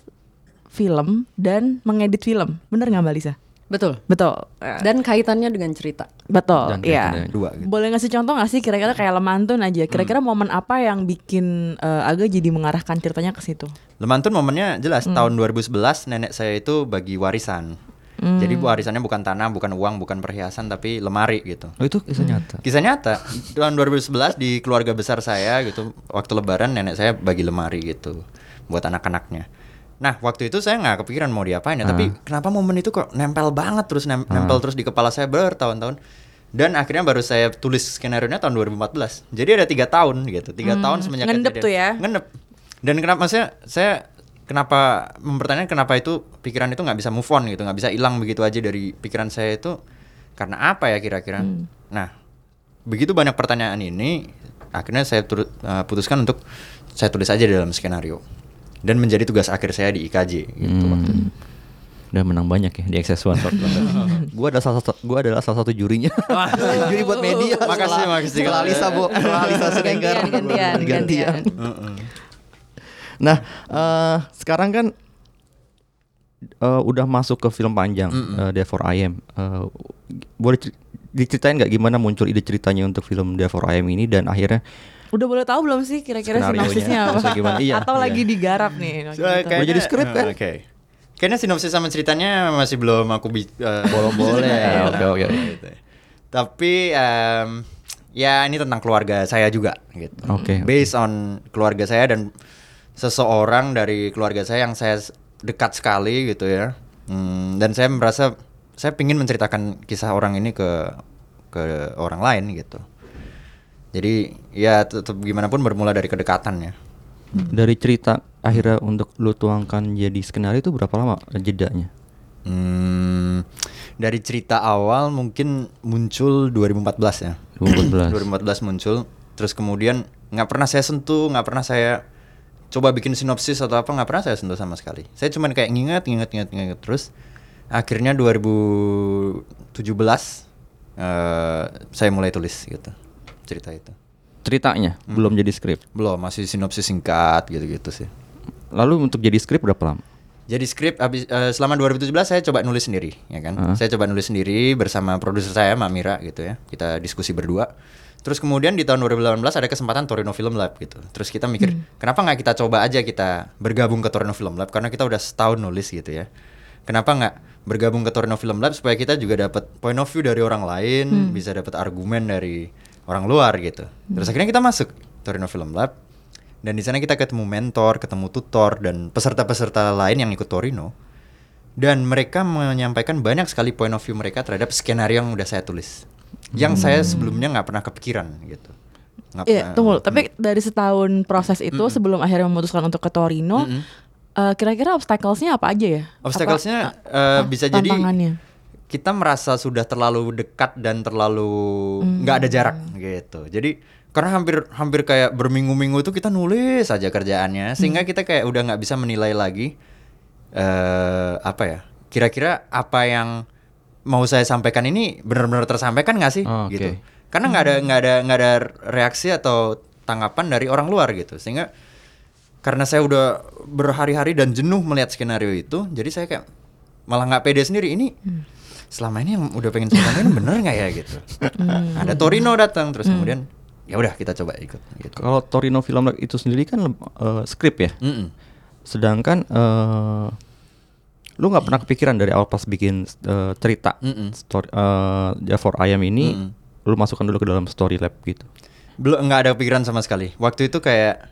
film dan mengedit film. Bener nggak Mbak Lisa? Betul. Betul. Eh, Dan kaitannya dengan cerita. betul. Dan Iya. dua gitu. Boleh ngasih contoh nggak sih kira-kira kayak lemantun aja. Kira-kira momen apa yang bikin eh, Aga jadi mengarahkan ceritanya ke situ? Lemantun momennya jelas Hmm. tahun 2011 nenek saya itu bagi warisan. Hmm. Jadi warisannya bukan tanah, bukan uang, bukan perhiasan tapi lemari gitu. oh itu kisah nyata Kisah nyata tahun 2011 di keluarga besar saya gitu waktu lebaran nenek saya bagi lemari gitu buat anak-anaknya. Nah waktu itu saya nggak kepikiran mau diapain ya, tapi kenapa momen itu kok nempel banget terus nem- nempel terus di kepala saya bertahun-tahun. Dan akhirnya baru saya tulis skenario nya tahun 2014. Jadi ada tiga tahun gitu, tiga tahun semenjak ngendep kejadian. tuh ya. Ngendep. Dan kenapa maksudnya saya kenapa mempertanyakan kenapa itu pikiran itu nggak bisa move on gitu, nggak bisa hilang begitu aja dari pikiran saya itu karena apa ya kira-kira? Nah, begitu banyak pertanyaan ini, akhirnya saya turut, eh, putuskan untuk saya tulis aja di dalam skenario dan menjadi tugas akhir saya di IKJ gitu waktu itu. udah menang banyak ya di Access One [laughs] gua ada salah satu gua adalah salah satu jurinya. Juri buat media. Makasih, makasih. setelah Lisa bu setelah Lisa Siregar Gantian, gantian, gantian. Nah, eh, sekarang kan eh, udah masuk ke film panjang, eh, Therefore I Am. Eh, boleh diceritain nggak gimana muncul ide ceritanya untuk film Devil I Am ini dan akhirnya Udah boleh tahu belum sih kira-kira sinopsisnya apa? gimana? Iya, Atau iya. lagi digarap nih? So, gitu. Udah jadi skrip kan? eh, Oke. Kayaknya sinopsis sama ceritanya masih belum aku eh, Boleh, boleh. Iya, Oke, oke. gitu. Tapi em, ya ini tentang keluarga saya juga gitu. Oke, Based on keluarga saya dan seseorang dari keluarga saya yang saya dekat sekali gitu ya. Hmm, dan saya merasa saya ingin menceritakan kisah orang ini ke ke orang lain gitu. Jadi ya tetap gimana pun bermula dari kedekatan ya. dari cerita akhirnya untuk lu tuangkan jadi skenario itu berapa lama jedanya? Hmm, dari cerita awal mungkin muncul 2014 ya. 2014. 2014 [clears throat] muncul, terus kemudian nggak pernah saya sentuh, nggak pernah saya coba bikin sinopsis atau apa, nggak pernah saya sentuh sama sekali. Saya cuman kayak nginget, nginget, nginget, nginget terus. Akhirnya 2017 eh saya mulai tulis gitu cerita itu. Ceritanya belum jadi skrip. Belum, masih sinopsis singkat gitu-gitu sih. Lalu untuk jadi skrip berapa lama? Jadi skrip habis eh, selama 2017 saya coba nulis sendiri, ya kan? Heeh. Saya coba nulis sendiri bersama produser saya, Mbak Mira gitu ya. Kita diskusi berdua. Terus kemudian di tahun 2018 ada kesempatan Torino Film Lab gitu. Terus kita mikir, kenapa nggak kita coba aja kita bergabung ke Torino Film Lab karena kita udah setahun nulis gitu ya. Kenapa nggak bergabung ke Torino Film Lab supaya kita juga dapat point of view dari orang lain, bisa dapat argumen dari orang luar gitu. Terus akhirnya kita masuk Torino Film Lab dan di sana kita ketemu mentor, ketemu tutor dan peserta-peserta lain yang ikut Torino. Dan mereka menyampaikan banyak sekali point of view mereka terhadap skenario yang udah saya tulis. Yang saya sebelumnya nggak pernah kepikiran gitu. Iya, tunggu. Tapi dari setahun proses itu sebelum akhirnya memutuskan untuk ke Torino, eh, kira-kira obstacles-nya apa aja ya? Obstacles-nya Apa, eh, eh, bisa jadi kita merasa sudah terlalu dekat dan terlalu nggak ada jarak gitu. Jadi karena hampir hampir kayak berminggu-minggu itu kita nulis aja kerjaannya sehingga kita kayak udah nggak bisa menilai lagi eh apa ya kira-kira apa yang mau saya sampaikan ini benar-benar tersampaikan nggak sih? Oh, oke. gitu karena nggak ada nggak ada nggak ada reaksi atau tanggapan dari orang luar gitu. Sehingga karena saya udah berhari-hari dan jenuh melihat skenario itu jadi saya kayak malah nggak pede sendiri ini selama ini yang udah pengen saya sampaikan bener nggak ya gitu ada Torino datang terus kemudian ya udah kita coba ikut gitu Kalau Torino Film itu sendiri kan eh, skrip ya. Mm-mm. Sedangkan eh lu nggak pernah kepikiran dari awal pas bikin eh, cerita Mm-mm. story eh Devil I Am ini Mm-mm. lu masukkan dulu ke dalam story lab gitu. belum nggak ada pikiran sama sekali waktu itu kayak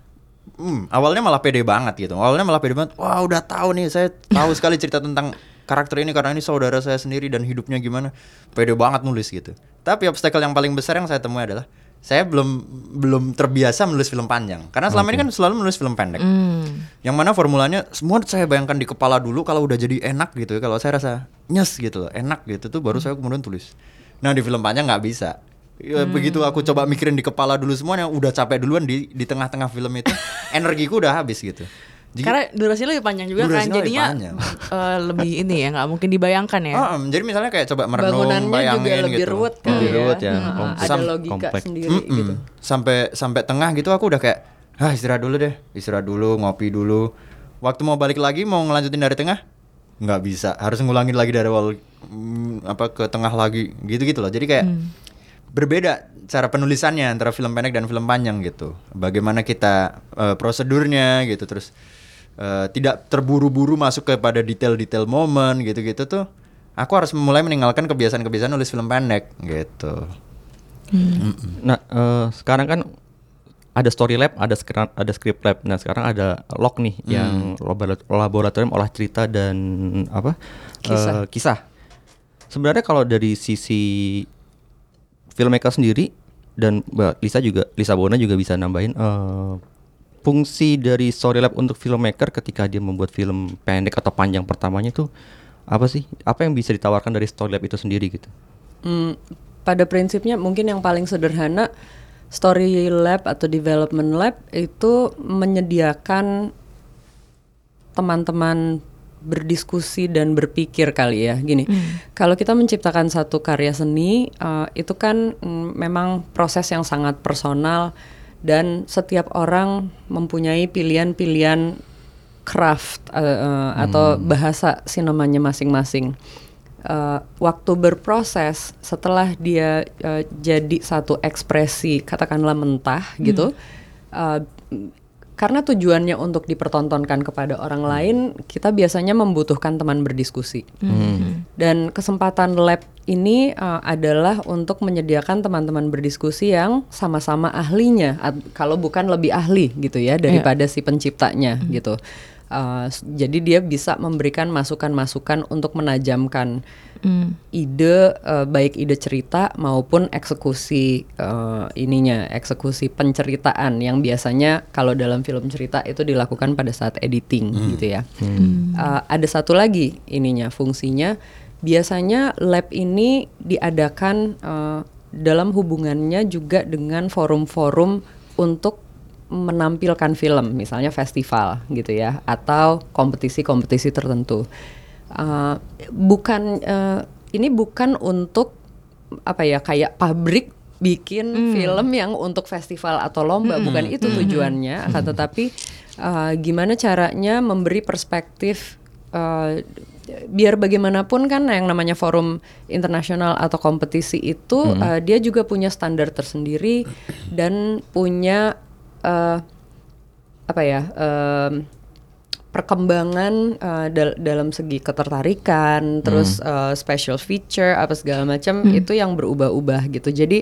hmm, awalnya malah pede banget gitu. Awalnya malah pede banget wah udah tahu nih saya tahu [laughs] sekali cerita tentang karakter ini karena ini saudara saya sendiri dan hidupnya gimana. Pede banget nulis gitu. Tapi obstacle yang paling besar yang saya temui adalah saya belum belum terbiasa menulis film panjang. Karena selama ini kan selalu menulis film pendek. Hmm. yang mana formulanya semua saya bayangkan di kepala dulu kalau udah jadi enak gitu ya kalau saya rasa nyes gitu loh enak gitu tuh baru saya kemudian tulis. Nah di film panjang nggak bisa Ya, begitu aku coba mikirin di kepala dulu semuanya udah capek duluan di di tengah-tengah film itu [laughs] energiku udah habis gitu Jadi- Karena durasinya lebih panjang juga kan, lebih jadinya panjang. eh, lebih ini ya, nggak mungkin dibayangkan ya. Oh, jadi misalnya kayak coba merenung Bangunannya bayangin juga lebih gitu. ruwet kan Lebih ya. ruwet ya, Heeh, kompleks. ada logika sendiri Mm-mm. gitu. Sampai sampai tengah gitu aku udah kayak, ah istirahat dulu deh, istirahat dulu, ngopi dulu. Waktu mau balik lagi mau ngelanjutin dari tengah, nggak bisa, harus ngulangin lagi dari awal, mm, apa ke tengah lagi, gitu gitu loh. Jadi kayak berbeda cara penulisannya antara film pendek dan film panjang gitu. Bagaimana kita eh, prosedurnya gitu, terus eh, tidak terburu-buru masuk kepada detail-detail momen gitu-gitu tuh. Aku harus mulai meninggalkan kebiasaan-kebiasaan nulis film pendek gitu. Nah, eh, sekarang kan ada story lab, ada skra- ada script lab. Nah, sekarang ada log nih yang labora- laboratorium olah cerita dan apa? Kisah. Eh, kisah. Sebenarnya kalau dari sisi filmmaker sendiri dan Mbak Lisa juga Lisa Bona juga bisa nambahin eh, fungsi dari story lab untuk filmmaker ketika dia membuat film pendek atau panjang pertamanya itu apa sih? Apa yang bisa ditawarkan dari story lab itu sendiri gitu? Hmm, pada prinsipnya mungkin yang paling sederhana story lab atau development lab itu menyediakan teman-teman berdiskusi dan berpikir kali ya. Gini kalau kita menciptakan satu karya seni eh, itu kan mm, memang proses yang sangat personal dan setiap orang mempunyai pilihan-pilihan craft eh, eh, atau bahasa sinemanya masing-masing. Uh, waktu berproses setelah dia uh, jadi satu ekspresi katakanlah mentah gitu uh, karena tujuannya untuk dipertontonkan kepada orang lain kita biasanya membutuhkan teman berdiskusi. Dan kesempatan lab ini uh, adalah untuk menyediakan teman-teman berdiskusi yang sama-sama ahlinya kalau bukan lebih ahli gitu ya. daripada si penciptanya gitu Uh, jadi dia bisa memberikan masukan-masukan untuk menajamkan ide uh, baik ide cerita maupun eksekusi uh, ininya eksekusi penceritaan yang biasanya kalau dalam film cerita itu dilakukan pada saat editing gitu ya. Uh, ada satu lagi ininya fungsinya. Biasanya lab ini diadakan uh, dalam hubungannya juga dengan forum-forum untuk menampilkan film, misalnya festival gitu ya, atau kompetisi-kompetisi tertentu. Uh, bukan uh, ini bukan untuk apa ya kayak pabrik bikin film yang untuk festival atau lomba, bukan itu tujuannya. Akan tetapi uh, gimana caranya memberi perspektif uh, biar bagaimanapun kan yang namanya forum internasional atau kompetisi itu uh, dia juga punya standar tersendiri dan punya uh, apa ya em, perkembangan uh, dal- dalam segi ketertarikan terus uh, special feature apa segala macam itu yang berubah-ubah gitu. Jadi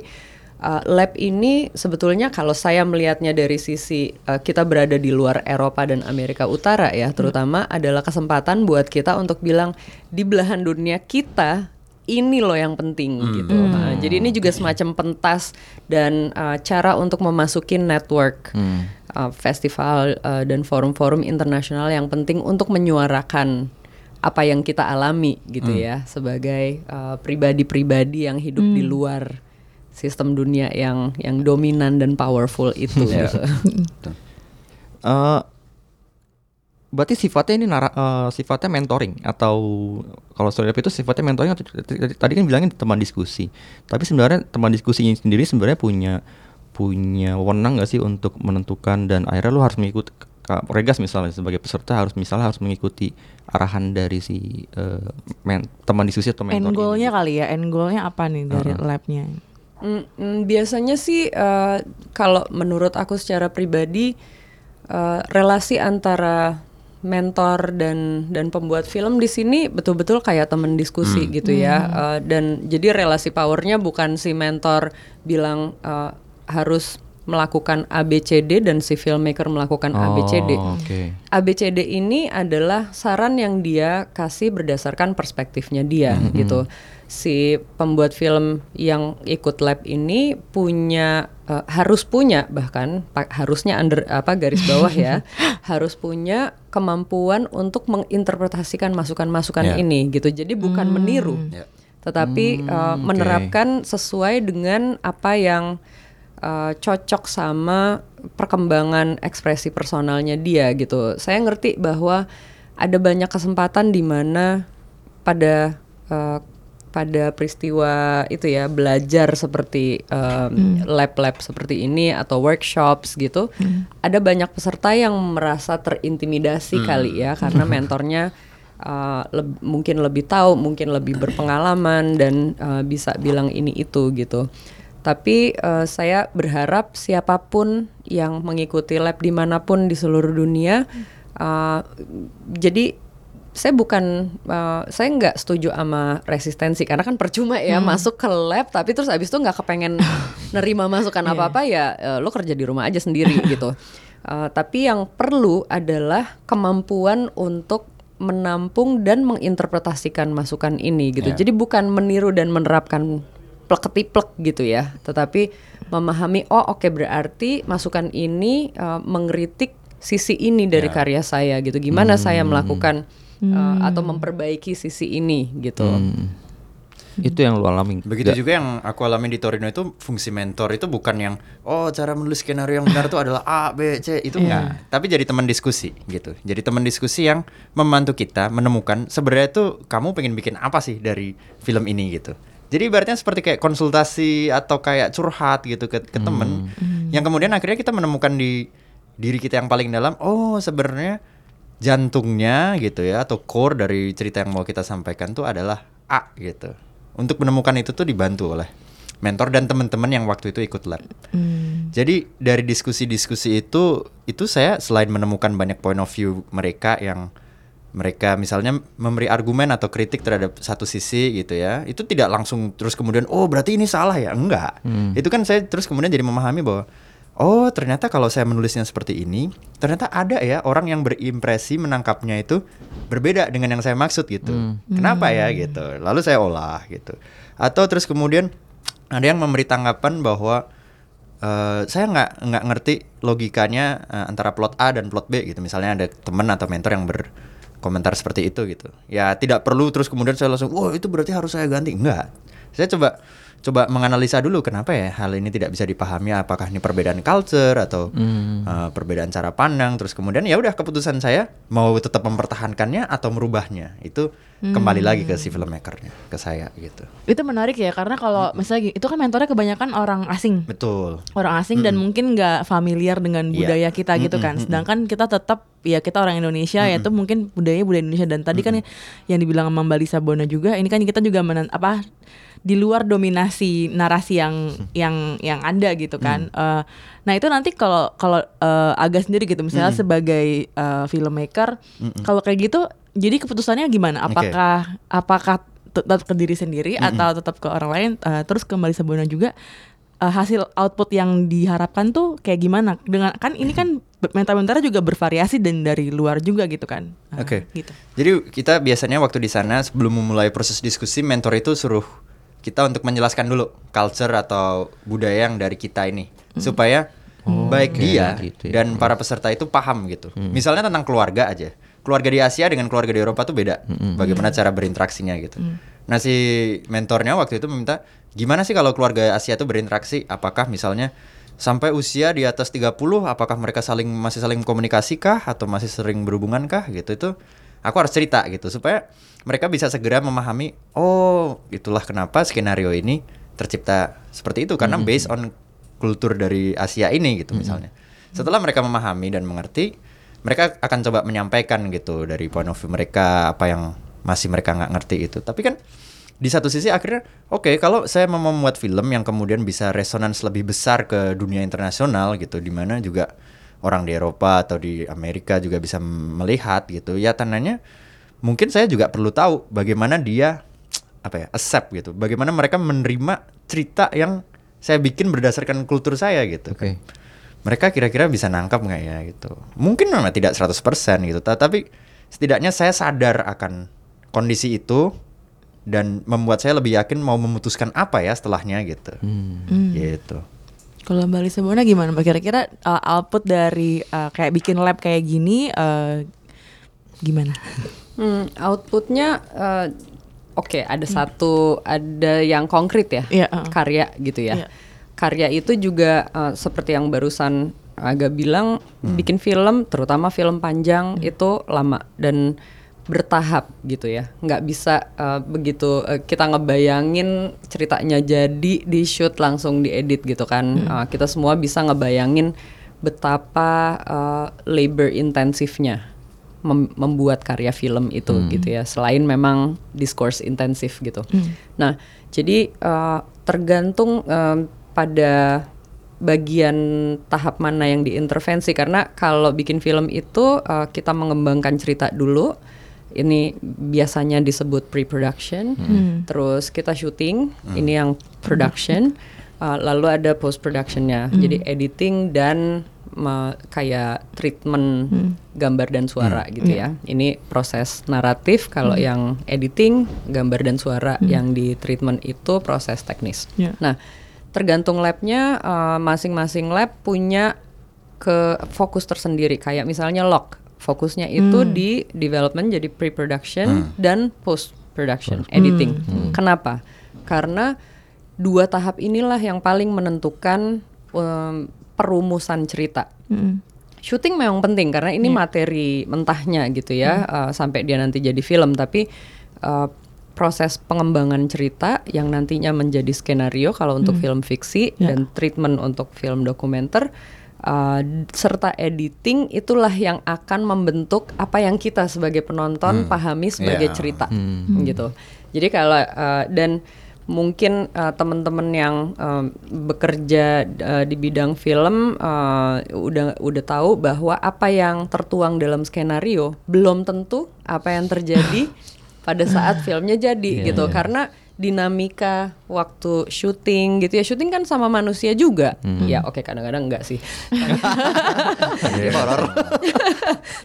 uh, lab ini sebetulnya kalau saya melihatnya dari sisi uh, kita berada di luar Eropa dan Amerika Utara ya terutama adalah kesempatan buat kita untuk bilang di belahan dunia kita ini loh yang penting gitu. Nah, jadi ini juga semacam pentas dan uh, cara untuk memasukin network uh, festival uh, dan forum-forum internasional yang penting untuk menyuarakan apa yang kita alami gitu ya sebagai uh, pribadi-pribadi yang hidup di luar sistem dunia yang yang dominan dan powerful itu. [laughs] gitu. Eh, berarti sifatnya ini nara, eh, sifatnya mentoring atau kalau story lab itu sifatnya mentoring atau tadi- tadi kan bilangin teman diskusi. Tapi sebenarnya teman diskusinya sendiri sebenarnya punya punya wewenang nggak sih untuk menentukan dan akhirnya lu harus mengikuti Regas misalnya sebagai peserta harus misalnya harus mengikuti arahan dari si eh, men- teman diskusi atau mentor End goalnya kali ya, end goalnya apa nih dari labnya? Mm, mm, biasanya sih eh, kalau menurut aku secara pribadi eh, relasi antara mentor dan dan pembuat film di sini betul-betul kayak temen diskusi gitu ya. Eh, dan jadi relasi powernya bukan si mentor bilang eh, harus melakukan ABCD dan si filmmaker melakukan ABCD. Oh, oke. ABCD ini adalah saran yang dia kasih berdasarkan perspektifnya dia gitu. Si pembuat film yang ikut lab ini punya eh, harus punya bahkan pa- harusnya under apa garis bawah ya [laughs] harus punya kemampuan untuk menginterpretasikan masukan-masukan Ya. ini gitu. Jadi bukan meniru, Ya. tetapi eh, oke. menerapkan sesuai dengan apa yang uh, cocok sama perkembangan ekspresi personalnya dia gitu. Saya ngerti bahwa ada banyak kesempatan di mana pada uh, pada peristiwa itu ya belajar seperti um, lab-lab seperti ini atau workshops gitu, ada banyak peserta yang merasa terintimidasi kali ya karena [laughs] mentornya uh, leb- mungkin lebih tahu, mungkin lebih berpengalaman dan uh, bisa bilang ini itu gitu. Tapi uh, saya berharap siapa pun yang mengikuti lab di mana pun di seluruh dunia, uh, jadi saya bukan uh, saya nggak setuju sama resistensi karena kan percuma ya masuk ke lab tapi terus abis itu nggak kepengen [laughs] nerima masukan apa apa ya uh, lo kerja di rumah aja sendiri [laughs] gitu. Uh, tapi yang perlu adalah kemampuan untuk menampung dan menginterpretasikan masukan ini gitu. Ya. Jadi bukan meniru dan menerapkan plek-ketiplek gitu ya, tetapi memahami oh oke berarti masukan ini uh, mengkritik sisi ini dari Ya. karya saya gitu. Gimana saya melakukan uh, atau memperbaiki sisi ini gitu. Hmm. Itu yang lu alami. Begitu Nggak- juga yang aku alami di Torino itu fungsi mentor itu bukan yang oh cara menulis skenario yang benar itu adalah A B C itu enggak, tapi jadi teman diskusi gitu. Jadi teman diskusi yang membantu kita menemukan sebenarnya itu kamu pengen bikin apa sih dari film ini gitu. Jadi ibaratnya seperti kayak konsultasi atau kayak curhat gitu ke, ke temen yang kemudian akhirnya kita menemukan di diri kita yang paling dalam oh sebenarnya jantungnya gitu ya atau core dari cerita yang mau kita sampaikan tuh adalah A gitu. Untuk menemukan itu tuh dibantu oleh mentor dan teman-teman yang waktu itu ikut lab. Jadi dari diskusi-diskusi itu itu saya selain menemukan banyak point of view mereka yang mereka misalnya memberi argumen atau kritik terhadap satu sisi gitu ya itu tidak langsung terus kemudian oh berarti ini salah ya? Enggak. Itu kan saya terus kemudian jadi memahami bahwa oh ternyata kalau saya menulisnya seperti ini ternyata ada ya orang yang berimpresi menangkapnya itu berbeda dengan yang saya maksud gitu. Kenapa ya? Gitu. Lalu saya olah gitu. Atau terus kemudian ada yang memberi tanggapan bahwa eh, saya nggak nggak ngerti logikanya eh, antara plot A dan plot B gitu. Misalnya ada teman atau mentor yang berkomentar seperti itu gitu. Ya tidak perlu terus kemudian saya langsung oh itu berarti harus saya ganti. Enggak. Saya coba coba menganalisa dulu kenapa ya hal ini tidak bisa dipahami. Apakah ini perbedaan culture atau eh, perbedaan cara pandang? Terus kemudian ya udah keputusan saya mau tetap mempertahankannya atau merubahnya? Itu kembali lagi ke si filmmakernya ke saya gitu. Itu menarik ya karena kalau misalnya gini, itu kan mentornya kebanyakan orang asing. betul. Orang asing dan mungkin nggak familiar dengan Iya. budaya kita gitu kan. Sedangkan kita tetap ya kita orang Indonesia ya itu mungkin budaya budaya Indonesia. Dan tadi kan yang dibilang sama Mbak Lisa Bona juga ini kan kita juga menen, apa di luar dominasi narasi yang yang yang ada gitu kan. Eh, nah itu nanti kalau kalau eh, Aga sendiri gitu misalnya sebagai eh, filmmaker kalau kayak gitu jadi keputusannya gimana? Apakah apakah tetap ke diri sendiri atau tetap ke orang lain? Eh, terus kembali Sabona juga eh, hasil output yang diharapkan tuh kayak gimana? Dengan kan ini kan mental-mentalnya juga bervariasi dan dari luar juga gitu kan. Oke. Gitu. Jadi kita biasanya waktu di sana sebelum memulai proses diskusi mentor itu suruh kita untuk menjelaskan dulu culture atau budaya yang dari kita ini supaya baik oke, dia gitu ya. dan para peserta itu paham gitu. Misalnya tentang keluarga aja. Keluarga di Asia dengan keluarga di Eropa tuh beda. Bagaimana cara berinteraksinya gitu. Nah, si mentornya waktu itu meminta gimana sih kalau keluarga Asia tuh berinteraksi? Apakah misalnya sampai usia di atas 30 apakah mereka saling masih saling komunikasi kah atau masih sering berhubungan kah gitu itu aku harus cerita gitu supaya mereka bisa segera memahami oh itulah kenapa skenario ini tercipta seperti itu. Karena based on kultur dari Asia ini gitu misalnya. Setelah mereka memahami dan mengerti mereka akan coba menyampaikan gitu dari point of view mereka apa yang masih mereka nggak ngerti itu. Tapi kan di satu sisi akhirnya oke kalau saya mau membuat film yang kemudian bisa resonans lebih besar ke dunia internasional gitu di mana juga orang di Eropa atau di Amerika juga bisa melihat gitu. Ya tandanya mungkin saya juga perlu tahu bagaimana dia apa ya accept gitu. Bagaimana mereka menerima cerita yang saya bikin berdasarkan kultur saya gitu. Oke. mereka kira-kira bisa nangkap nggak ya gitu. Mungkin memang tidak 100% gitu ta- tapi setidaknya saya sadar akan kondisi itu dan membuat saya lebih yakin mau memutuskan apa ya setelahnya gitu. Gitu Kalau Mbak Lisa Bona gimana Mbak? Kira-kira uh, output dari uh, kayak bikin lab kayak gini uh, gimana? Hmm, outputnya eh, oke ada satu ada yang konkret ya Iya, uh. karya gitu ya. Iya. Karya itu juga eh, seperti yang barusan agak bilang bikin film terutama film panjang itu lama dan bertahap gitu ya. Nggak bisa eh, begitu eh, kita ngebayangin ceritanya jadi di shoot langsung diedit gitu kan. Eh, kita semua bisa ngebayangin betapa eh, labor intensifnya mem- membuat karya film itu gitu ya selain memang discourse intensif gitu. Nah jadi eh, tergantung eh, pada bagian tahap mana yang diintervensi. Karena kalau bikin film itu eh, kita mengembangkan cerita dulu ini biasanya disebut pre-production. Terus kita syuting ini yang production. Eh, lalu ada post productionnya jadi editing dan kayak treatment gambar dan suara gitu ya. Ini proses naratif. Kalau yang editing gambar dan suara yang di treatment itu proses teknis. Ya. Nah, tergantung labnya eh, masing-masing lab punya ke fokus tersendiri. Kayak misalnya lock fokusnya itu di development jadi pre-production dan post production editing. Kenapa? Karena dua tahap inilah yang paling menentukan em, perumusan cerita. Syuting memang penting karena ini materi mentahnya gitu ya eh, sampai dia nanti jadi film. Tapi eh, proses pengembangan cerita yang nantinya menjadi skenario kalau untuk film fiksi Ya. dan treatment untuk film dokumenter uh, serta editing itulah yang akan membentuk apa yang kita sebagai penonton pahami sebagai Ya. cerita gitu. Jadi kalau uh, dan mungkin uh, teman-teman yang um, bekerja uh, di bidang film uh, udah udah tahu bahwa apa yang tertuang dalam skenario belum tentu apa yang terjadi [laughs] pada saat filmnya jadi Iya, gitu iya. karena dinamika waktu syuting gitu ya. Syuting kan sama manusia juga. Ya oke kadang-kadang enggak sih.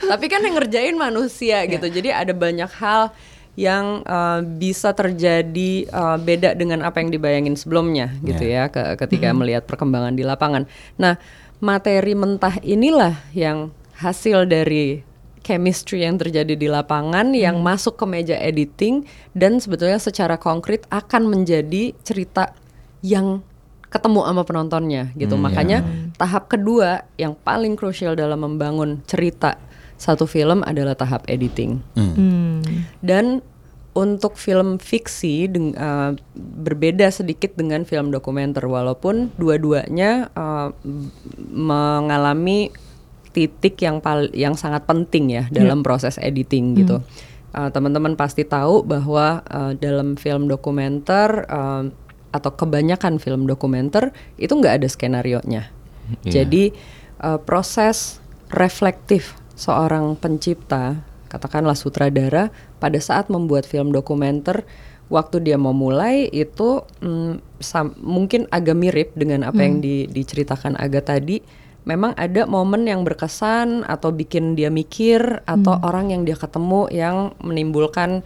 Tapi [laughs] kan yang ngerjain manusia gitu. Jadi ada banyak hal yang uh, bisa terjadi uh, beda dengan apa yang dibayangin sebelumnya gitu ya ke- ketika melihat perkembangan di lapangan. Nah materi mentah inilah yang hasil dari chemistry yang terjadi di lapangan yang masuk ke meja editing dan sebetulnya secara konkret akan menjadi cerita yang ketemu sama penontonnya gitu. Makanya tahap kedua yang paling krusial dalam membangun cerita satu film adalah tahap editing. Hmm. Dan untuk film fiksi deng- uh, berbeda sedikit dengan film dokumenter walaupun dua-duanya uh, mengalami titik yang pal- yang sangat penting ya dalam proses editing gitu. Uh, teman-teman pasti tahu bahwa uh, dalam film dokumenter uh, atau kebanyakan film dokumenter itu nggak ada skenario nya. Iya. Jadi uh, proses reflektif seorang pencipta, katakanlah sutradara, pada saat membuat film dokumenter, waktu dia mau mulai itu mm, sam- mungkin agak mirip dengan apa yang di- diceritakan Aga tadi. Memang ada momen yang berkesan atau bikin dia mikir atau orang yang dia ketemu yang menimbulkan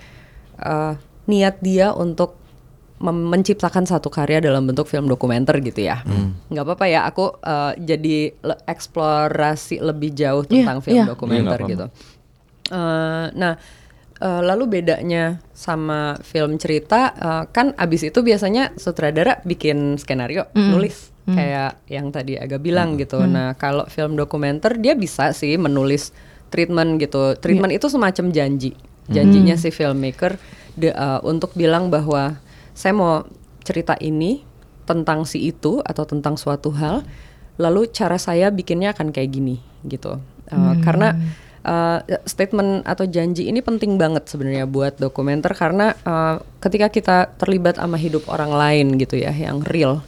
uh, niat dia untuk menciptakan satu karya dalam bentuk film dokumenter gitu ya. nggak apa-apa ya aku uh, jadi le- eksplorasi lebih jauh Iya, tentang film iya. dokumenter Iya, nggak gitu. Eh, nah, eh, lalu bedanya sama film cerita eh, kan abis itu biasanya sutradara bikin skenario, nulis kayak yang tadi agak bilang gitu. Nah, kalau film dokumenter dia bisa sih menulis treatment gitu. Treatment itu semacam janji, janjinya si filmmaker de- eh, untuk bilang bahwa saya mau cerita ini tentang si itu atau tentang suatu hal, lalu cara saya bikinnya akan kayak gini gitu. Uh, Karena uh, statement atau janji ini penting banget sebenarnya buat dokumenter karena uh, ketika kita terlibat sama hidup orang lain gitu ya, yang real,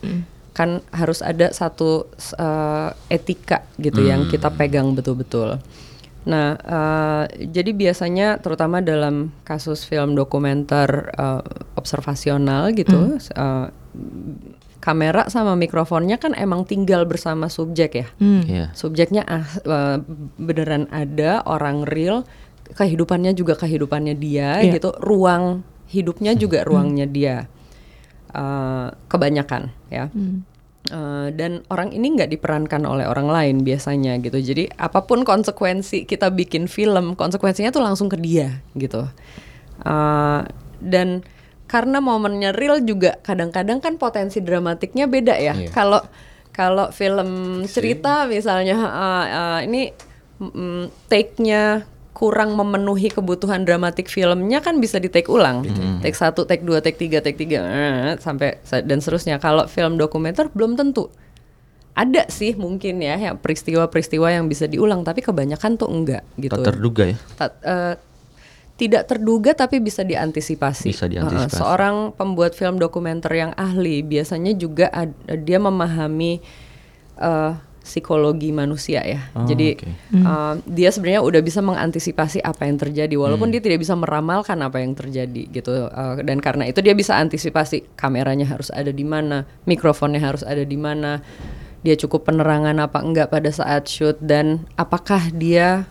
kan harus ada satu uh, etika gitu yang kita pegang betul-betul. Nah, uh, jadi biasanya terutama dalam kasus film dokumenter uh, observasional gitu, uh, kamera sama mikrofonnya kan emang tinggal bersama subjek ya. Iya. Subjeknya ah, uh, beneran ada orang real, kehidupannya juga kehidupannya dia Iya. gitu, ruang hidupnya juga ruangnya dia. Uh, kebanyakan ya. Uh, dan orang ini nggak diperankan oleh orang lain biasanya gitu. Jadi apa pun konsekuensi kita bikin film, konsekuensinya tuh langsung ke dia gitu. Uh, dan karena momennya real juga kadang-kadang kan potensi dramatiknya beda ya. Iya. Kalau kalau film cerita misalnya uh, uh, ini mm, take-nya kurang memenuhi kebutuhan dramatik filmnya kan bisa di take ulang, take satu, take dua, take tiga, take tiga, eh, sampai dan seterusnya. Kalau film dokumenter belum tentu. Ada sih mungkin ya, ya peristiwa-peristiwa yang bisa diulang, tapi kebanyakan tuh enggak gitu. Tak terduga ya. Ta- eh, tidak terduga tapi bisa diantisipasi. Bisa Uh, diantisipasi. seorang pembuat film dokumenter yang ahli biasanya juga ad- dia memahami eh, psikologi manusia ya. Oh, Jadi oke. eh, dia sebenarnya udah bisa mengantisipasi apa yang terjadi walaupun dia tidak bisa meramalkan apa yang terjadi gitu. Eh, dan karena itu dia bisa antisipasi kameranya harus ada di mana, mikrofonnya harus ada di mana, dia cukup penerangan apa enggak pada saat shoot dan apakah dia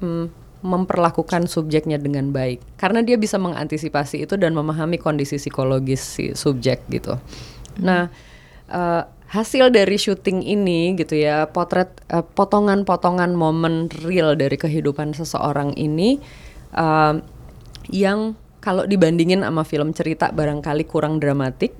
mm, memperlakukan subjeknya dengan baik karena dia bisa mengantisipasi itu dan memahami kondisi psikologis si subjek gitu. Nah, eh, hasil dari syuting ini gitu ya, potret eh, potongan-potongan momen real dari kehidupan seseorang ini eh, yang kalau dibandingin sama film cerita barangkali kurang dramatik.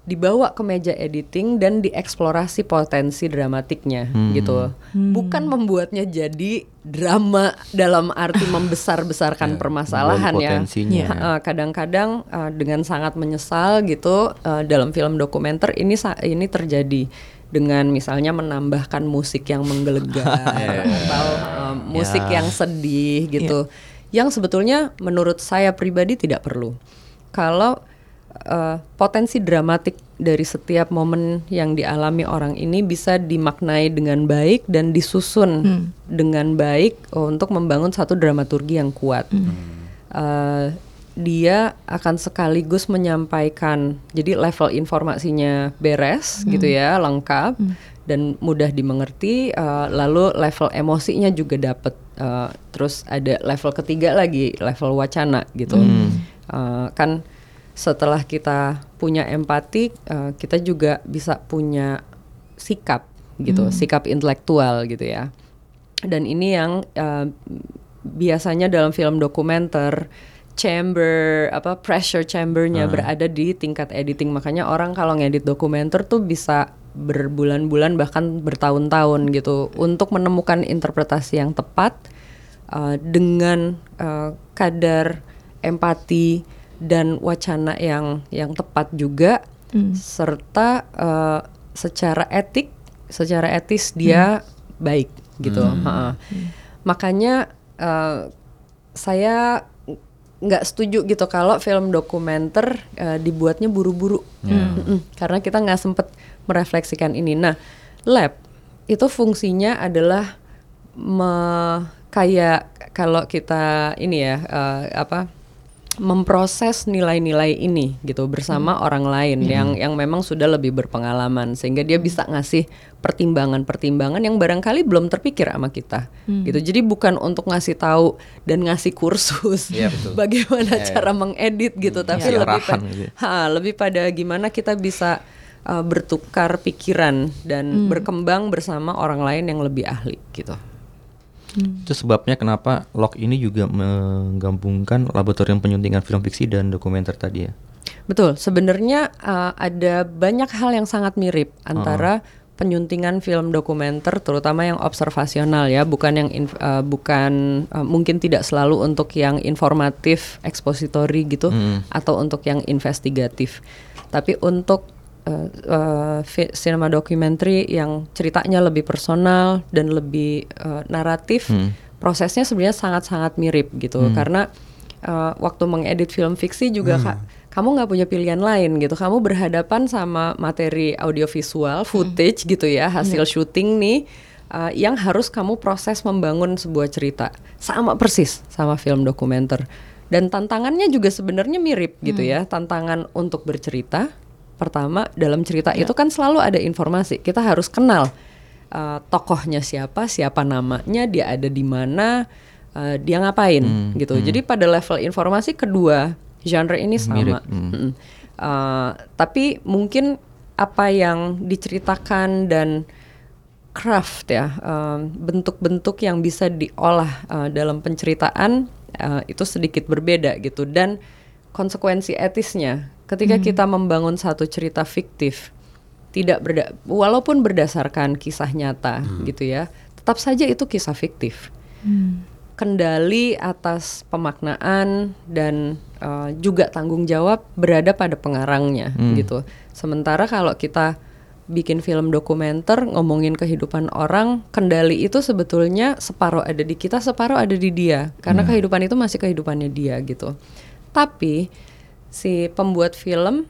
Dibawa ke meja editing dan dieksplorasi potensi dramatiknya gitu. Bukan membuatnya jadi drama dalam arti [laughs] membesar-besarkan permasalahan ya. potensinya. Ha, eh, kadang-kadang eh, dengan sangat menyesal gitu eh, dalam film dokumenter ini ini terjadi dengan misalnya menambahkan musik yang menggelegar [laughs] atau eh, musik Ya. yang sedih gitu yang sebetulnya menurut saya pribadi tidak perlu kalau uh, potensi dramatik dari setiap momen yang dialami orang ini bisa dimaknai dengan baik dan disusun hmm. dengan baik untuk membangun satu dramaturgi yang kuat. Hmm. Uh, dia akan sekaligus menyampaikan, jadi level informasinya beres hmm. gitu ya, lengkap hmm. dan mudah dimengerti. Uh, lalu level emosinya juga dapat. Uh, terus ada level ketiga lagi, level wacana gitu. Hmm. Uh, kan setelah kita punya empati, uh, kita juga bisa punya sikap gitu, hmm. sikap intelektual gitu ya. Dan ini yang uh, biasanya dalam film dokumenter chamber apa pressure chambernya hmm. berada di tingkat editing makanya orang kalau ngedit dokumenter tuh bisa berbulan-bulan bahkan bertahun-tahun gitu untuk menemukan interpretasi yang tepat uh, dengan uh, kadar empati dan wacana yang yang tepat juga hmm. serta uh, secara etik secara etis dia hmm. baik gitu hmm. Hmm. makanya uh, saya nggak setuju gitu kalau film dokumenter uh, dibuatnya buru-buru hmm. karena kita nggak sempet merefleksikan ini nah lab itu fungsinya adalah me, kayak kalau kita ini ya uh, apa memproses nilai-nilai ini gitu bersama hmm. orang lain hmm. yang yang memang sudah lebih berpengalaman sehingga dia bisa ngasih pertimbangan-pertimbangan yang barangkali belum terpikir sama kita hmm. gitu jadi bukan untuk ngasih tahu dan ngasih kursus yeah, betul. [laughs] bagaimana yeah, cara yeah. mengedit gitu hmm. tapi yeah, lebih pada gitu. ha, lebih pada gimana kita bisa uh, bertukar pikiran dan hmm. berkembang bersama orang lain yang lebih ahli gitu Hmm. Itu sebabnya kenapa Lok ini juga menggabungkan laboratorium penyuntingan film fiksi dan dokumenter tadi ya. Betul, sebenarnya uh, ada banyak hal yang sangat mirip antara uh penyuntingan film dokumenter terutama yang observasional ya, bukan yang inf, uh, bukan uh, mungkin tidak selalu untuk yang informatif, ekspositori gitu hmm. atau untuk yang investigatif. Tapi untuk uh, uh, cinema documentary yang ceritanya lebih personal dan lebih uh, naratif, hmm. prosesnya sebenarnya sangat-sangat mirip gitu hmm. karena uh, waktu mengedit film fiksi juga hmm. kak kamu nggak punya pilihan lain gitu. Kamu berhadapan sama materi audiovisual, hmm. footage hmm. gitu ya, hasil hmm. syuting nih uh, yang harus kamu proses membangun sebuah cerita. Sama persis sama film dokumenter. Dan tantangannya juga sebenarnya mirip gitu hmm. ya. Tantangan untuk bercerita pertama dalam cerita ya. itu kan selalu ada informasi. Kita harus kenal uh, tokohnya siapa, siapa namanya, dia ada di mana, uh, dia ngapain hmm, gitu. Hmm. Jadi pada level informasi kedua genre ini sama. Hmm. Uh, tapi mungkin apa yang diceritakan dan craft ya bentuk-bentuk uh, yang bisa diolah uh, dalam penceritaan uh, itu sedikit berbeda gitu dan konsekuensi etisnya Ketika hmm. kita membangun satu cerita fiktif, tidak berda walaupun berdasarkan kisah nyata hmm. gitu ya, tetap saja itu kisah fiktif. Hmm. Kendali atas pemaknaan dan uh, juga tanggung jawab berada pada pengarangnya hmm. gitu. Sementara kalau kita bikin film dokumenter ngomongin kehidupan orang, kendali itu sebetulnya separuh ada di kita, separuh ada di dia. Karena hmm. kehidupan itu masih kehidupannya dia gitu. Tapi si pembuat film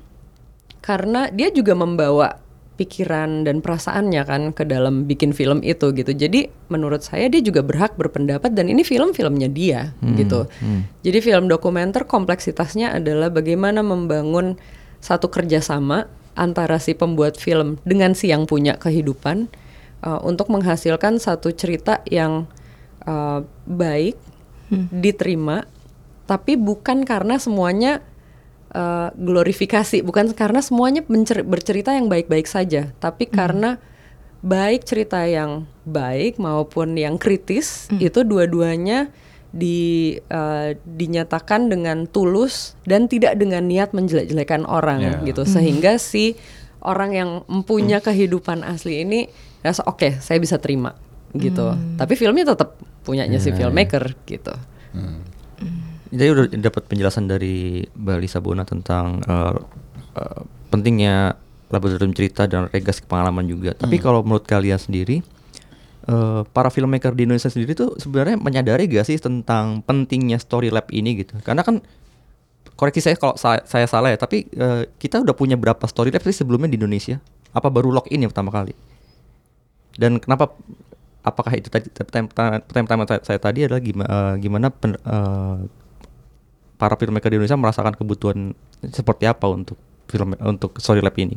karena dia juga membawa pikiran dan perasaannya kan ke dalam bikin film itu gitu. Jadi menurut saya dia juga berhak berpendapat dan ini film-filmnya dia hmm, gitu. Hmm. Jadi film dokumenter kompleksitasnya adalah bagaimana membangun satu kerjasama antara si pembuat film dengan si yang punya kehidupan uh, untuk menghasilkan satu cerita yang uh, baik, hmm. diterima, tapi bukan karena semuanya uh, glorifikasi bukan karena semuanya bercerita yang baik-baik saja tapi hmm. karena baik cerita yang baik maupun yang kritis hmm. itu dua-duanya di uh, dinyatakan dengan tulus dan tidak dengan niat menjelek-jelekan orang yeah. gitu hmm. sehingga si orang yang mempunyai hmm. kehidupan asli ini rasa oke okay, saya bisa terima gitu hmm. tapi filmnya tetap punyanya yeah. si iya, filmmaker yeah. gitu hmm. Jadi udah dapat penjelasan dari Mbak Lisa Bona tentang uh, uh, pentingnya laboratorium cerita dan regas pengalaman juga. Hmm. Tapi kalau menurut kalian sendiri, uh, para filmmaker di Indonesia sendiri tuh sebenarnya menyadari gak sih tentang pentingnya story lab ini gitu? Karena kan koreksi saya kalau saya, saya salah ya, tapi eh, kita udah punya berapa story lab sih sebelumnya di Indonesia? Apa baru lock in yang pertama kali? Dan kenapa? Apakah itu tadi pertanyaan pertanyaan saya, tadi adalah gimana, gimana pen, eh, para filmmaker di Indonesia merasakan kebutuhan seperti apa untuk film untuk story lab ini?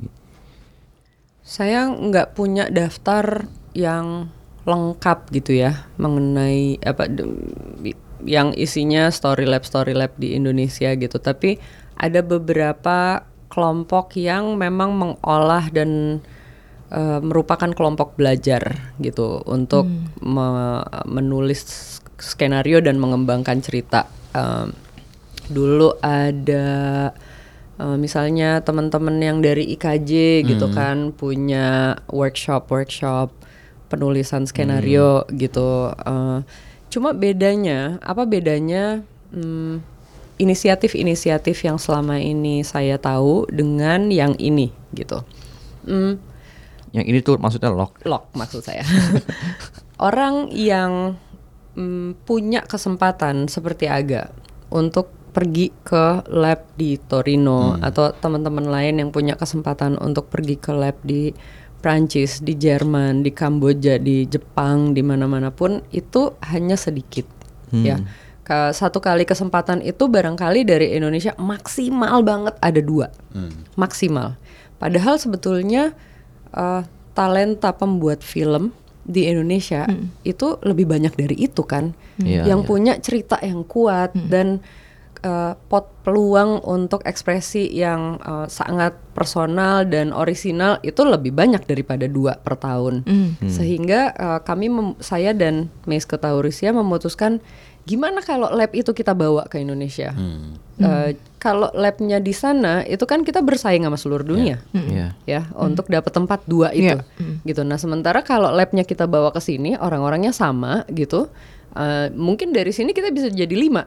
Saya nggak punya daftar yang lengkap gitu ya mengenai apa yang isinya story lab story lab di Indonesia gitu. Tapi ada beberapa kelompok yang memang mengolah dan eh, merupakan kelompok belajar gitu untuk me- menulis skenario dan mengembangkan cerita. Em, dulu ada eh, misalnya teman-teman yang dari IKJ gitu kan punya workshop workshop penulisan skenario gitu. Eh, cuma bedanya apa bedanya hmm, inisiatif-inisiatif yang selama ini saya tahu dengan yang ini gitu. Hmm, Yang ini tuh maksudnya lock. lock maksud saya. [laughs] Orang yang mm, punya kesempatan seperti Aga untuk pergi ke lab di Torino atau teman-teman lain yang punya kesempatan untuk pergi ke lab di Prancis, di Jerman, di Kamboja, di Jepang, di mana-mana pun itu hanya sedikit ya. Ke satu kali kesempatan itu barangkali dari Indonesia maksimal banget ada dua, maksimal. Padahal sebetulnya eh, talenta pembuat film di Indonesia itu lebih banyak dari itu kan, Iya, yang iya. punya cerita yang kuat dan eh, pot peluang untuk ekspresi yang eh, sangat personal dan orisinal itu lebih banyak daripada dua per tahun. Sehingga eh, kami, mem- saya dan Meske Taurisia memutuskan gimana kalau lab itu kita bawa ke Indonesia. Eh, kalau labnya di sana itu kan kita bersaing sama seluruh dunia Iya. ya untuk dapat tempat dua itu Iya. gitu. Nah sementara kalau labnya kita bawa ke sini orang-orangnya sama gitu, eh, mungkin dari sini kita bisa jadi lima.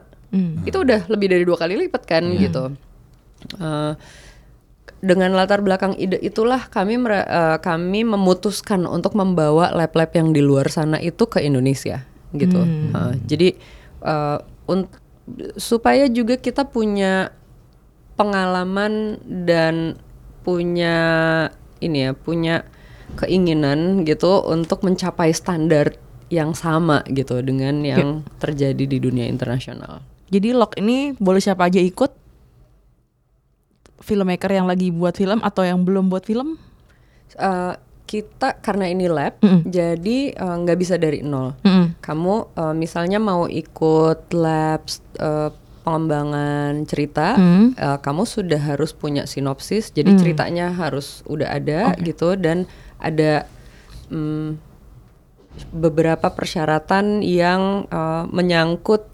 Itu udah lebih dari dua kali lipat kan gitu. Eh, dengan latar belakang ide itulah kami eh, kami memutuskan untuk membawa lab-lab yang di luar sana itu ke Indonesia gitu. Eh, jadi eh, un- supaya juga kita punya pengalaman dan punya ini ya punya keinginan gitu untuk mencapai standar yang sama gitu dengan yang terjadi di dunia internasional. Jadi lock ini boleh siapa aja ikut? Filmmaker yang lagi buat film atau yang belum buat film? Eh, kita karena ini lab, Mm-mm. jadi eh, nggak bisa dari nol. Mm-mm. Kamu eh, misalnya mau ikut lab eh, pengembangan cerita, Hmm. eh, kamu sudah harus punya sinopsis, jadi ceritanya harus udah ada gitu dan ada mm, beberapa persyaratan yang eh, menyangkut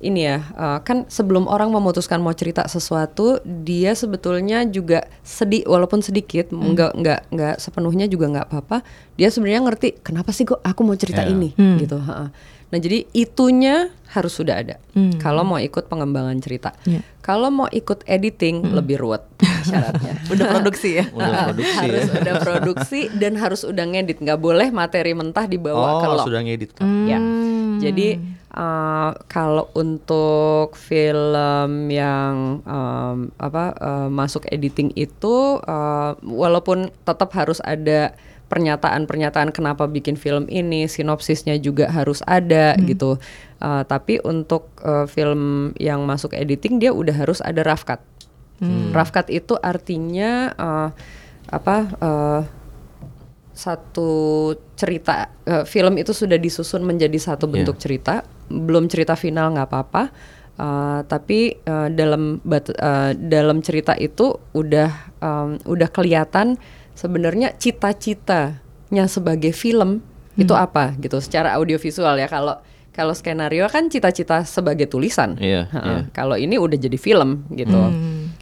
ini ya eh, kan sebelum orang memutuskan mau cerita sesuatu dia sebetulnya juga sedih walaupun sedikit nggak nggak nggak sepenuhnya juga nggak apa-apa dia sebenarnya ngerti kenapa sih kok aku mau cerita Ya. ini Hmm. gitu ha-ha. nah jadi itunya harus sudah ada Hmm. kalau mau ikut pengembangan cerita Ya. kalau mau ikut editing lebih ruwet [laughs] syaratnya Udah produksi ya? Udah produksi harus ya. udah produksi dan harus udah ngedit nggak boleh materi mentah dibawa ke Oh, log sudah ngedit kan. Ya. Hmm. Jadi uh, kalau untuk film yang um, apa uh, masuk editing itu uh, walaupun tetap harus ada pernyataan-pernyataan kenapa bikin film ini, sinopsisnya juga harus ada gitu. Uh, tapi untuk uh, film yang masuk editing dia udah harus ada rough cut. Rough cut itu artinya uh, apa? uh, satu cerita eh, film itu sudah disusun menjadi satu Iya. bentuk cerita. Belum cerita final nggak apa-apa. Eh, tapi eh, dalam bat- eh, dalam cerita itu udah em, udah kelihatan sebenarnya cita-citanya sebagai film itu apa gitu. Secara audiovisual ya. Kalau kalau skenario kan cita-cita sebagai tulisan. Iya, Ha-ha. iya. kalau ini udah jadi film gitu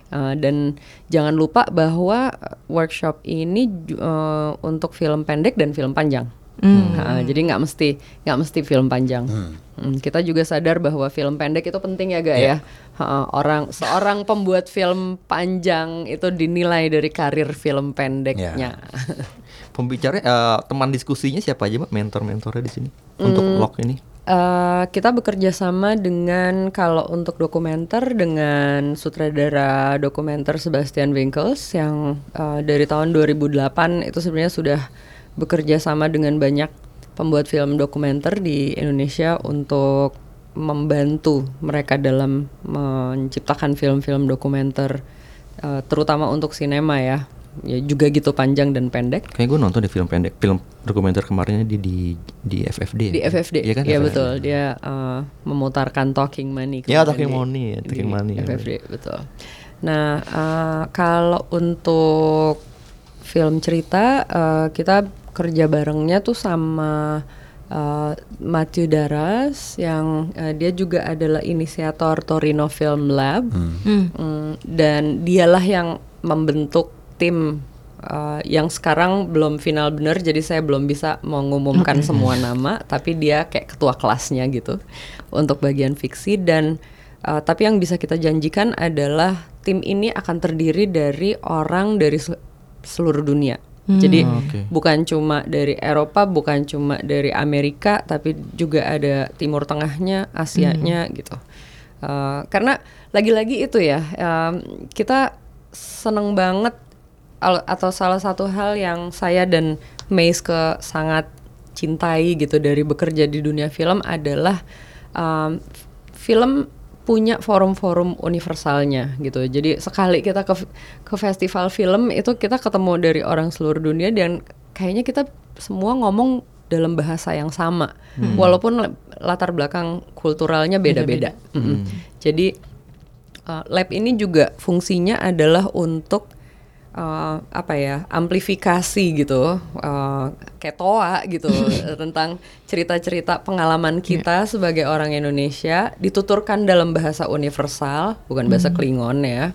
Uh, dan jangan lupa bahwa uh, workshop ini uh, untuk film pendek dan film panjang. Ha, jadi nggak mesti nggak mesti film panjang. Hmm, kita juga sadar bahwa film pendek itu penting ya, gak ya? Ha, orang seorang pembuat film panjang itu dinilai dari karir film pendeknya. Pembicara eh, teman diskusinya siapa aja, Mbak? Mentor-mentornya di sini untuk Hmm. lock ini. Eh, kita bekerja sama dengan kalau untuk dokumenter dengan sutradara dokumenter Sebastian Winkels yang eh, dari tahun 2008 itu sebenarnya sudah bekerja sama dengan banyak pembuat film dokumenter di Indonesia untuk membantu mereka dalam menciptakan film-film dokumenter eh, terutama untuk sinema ya. Ya juga gitu panjang dan pendek. Kayak gue nonton di film pendek, film dokumenter kemarinnya di di di FFD. Di FFD. Iya kan? Iya FFD. betul. Dia uh, memutarkan Talking Money. Ya, kemarin Talking di- Money ya, Talking Money, ya. FFD betul. Nah uh, kalau untuk film cerita uh, kita kerja barengnya tuh sama uh, Matthew Daras yang uh, dia juga adalah inisiator Torino Film Lab Mm, dan dialah yang membentuk tim uh, yang sekarang belum final bener jadi saya belum bisa mengumumkan semua nama tapi dia kayak ketua kelasnya gitu untuk bagian fiksi. Dan uh, tapi yang bisa kita janjikan adalah tim ini akan terdiri dari orang dari sel- seluruh dunia. Jadi Oke. bukan cuma dari Eropa bukan cuma dari Amerika tapi juga ada Timur Tengahnya Asianya gitu. Uh, karena lagi-lagi itu ya um, kita seneng banget atau salah satu hal yang saya dan Mace ke sangat cintai gitu dari bekerja di dunia film adalah um, film punya forum-forum universalnya gitu. Jadi sekali kita ke ke festival film itu kita ketemu dari orang seluruh dunia dan kayaknya kita semua ngomong dalam bahasa yang sama. Walaupun la- latar belakang kulturalnya beda-beda. Mm-mm. Jadi uh, lab ini juga fungsinya adalah untuk uh, apa ya amplifikasi gitu uh, kayak toa gitu [laughs] tentang cerita-cerita pengalaman kita sebagai orang Indonesia dituturkan dalam bahasa universal bukan bahasa Klingon ya.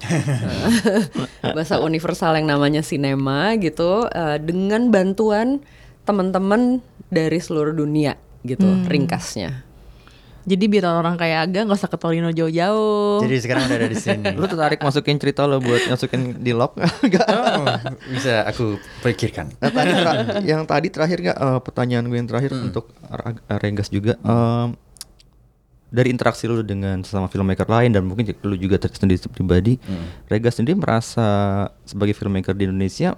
[laughs] Bahasa universal yang namanya sinema gitu uh, dengan bantuan teman-teman dari seluruh dunia gitu ringkasnya Jadi biar orang kayak Aga nggak usah ke Torino jauh-jauh. Jadi sekarang udah ada di sini. Lu tertarik masukin cerita lo buat masukin di log? [laughs] Enggak. Oh, bisa aku pikirkan. Nah, tadi yang tadi terakhir nggak eh, pertanyaan gue yang terakhir untuk Ra- Regas juga em, dari interaksi lu dengan sesama filmmaker lain dan mungkin lu juga sendiri pribadi, Regas sendiri merasa sebagai filmmaker di Indonesia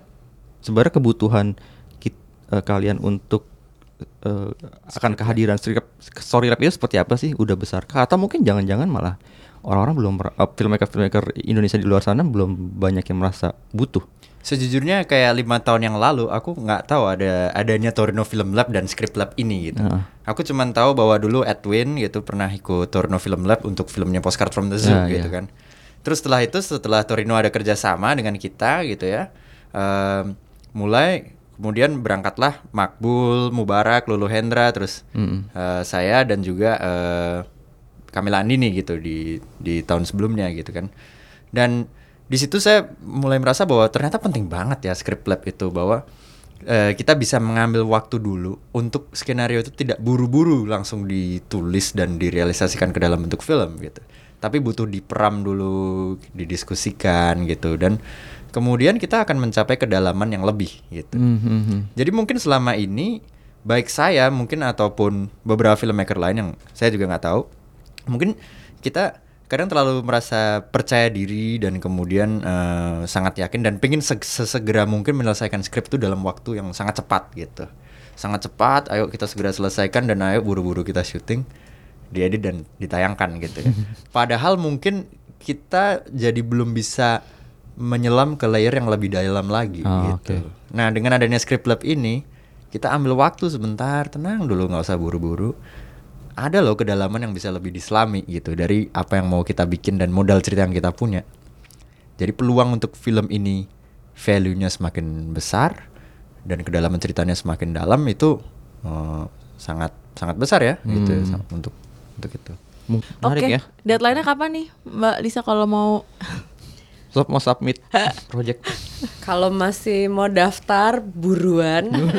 sebenarnya kebutuhan kit- eh, kalian untuk eh, akan kehadiran story rap, story rap itu seperti apa sih? Udah besar kah? Atau mungkin jangan-jangan malah orang-orang belum eh, filmmaker-filmmaker Indonesia di luar sana belum banyak yang merasa butuh. Sejujurnya kayak lima tahun yang lalu aku nggak tahu ada adanya Torino Film Lab dan Script Lab ini gitu. Heeh. Aku cuman tahu bahwa dulu Edwin gitu pernah ikut Torino Film Lab untuk filmnya Postcard from the Zoo Ya, gitu ya. kan. Terus setelah itu setelah Torino ada kerjasama dengan kita gitu ya, em, mulai kemudian berangkatlah Makbul, Mubarak, Lulu Hendra, terus Mm-mm. eh, saya dan juga eh, Kamila Andini gitu di di tahun sebelumnya gitu kan. Dan di situ saya mulai merasa bahwa ternyata penting banget ya script lab itu bahwa eh, kita bisa mengambil waktu dulu untuk skenario itu tidak buru-buru langsung ditulis dan direalisasikan ke dalam bentuk film gitu. Tapi butuh diperam dulu, didiskusikan gitu dan kemudian kita akan mencapai kedalaman yang lebih gitu. Mhm. Jadi mungkin selama ini baik saya mungkin ataupun beberapa filmmaker lain yang saya juga nggak tahu, mungkin kita kadang terlalu merasa percaya diri dan kemudian eh, sangat yakin dan pengen seg- sesegera mungkin menyelesaikan skrip itu dalam waktu yang sangat cepat gitu, sangat cepat. Ayo kita segera selesaikan dan ayo buru-buru kita syuting, diedit dan ditayangkan gitu. ya. [laughs] Padahal mungkin kita jadi belum bisa menyelam ke layer yang lebih dalam lagi Oh, gitu. oke. Nah dengan adanya script lab ini kita ambil waktu sebentar, tenang dulu nggak usah buru-buru. Ada loh kedalaman yang bisa lebih diselami gitu dari apa yang mau kita bikin dan modal cerita yang kita punya. Jadi peluang untuk film ini value-nya semakin besar dan kedalaman ceritanya semakin dalam itu eh, sangat sangat besar ya gitu Hmm. sa- untuk untuk itu. Menarik Oke, ya. deadline-nya kapan nih Mbak Lisa kalau mau So, mau submit [laughs] project. Kalau masih mau daftar buruan. [laughs]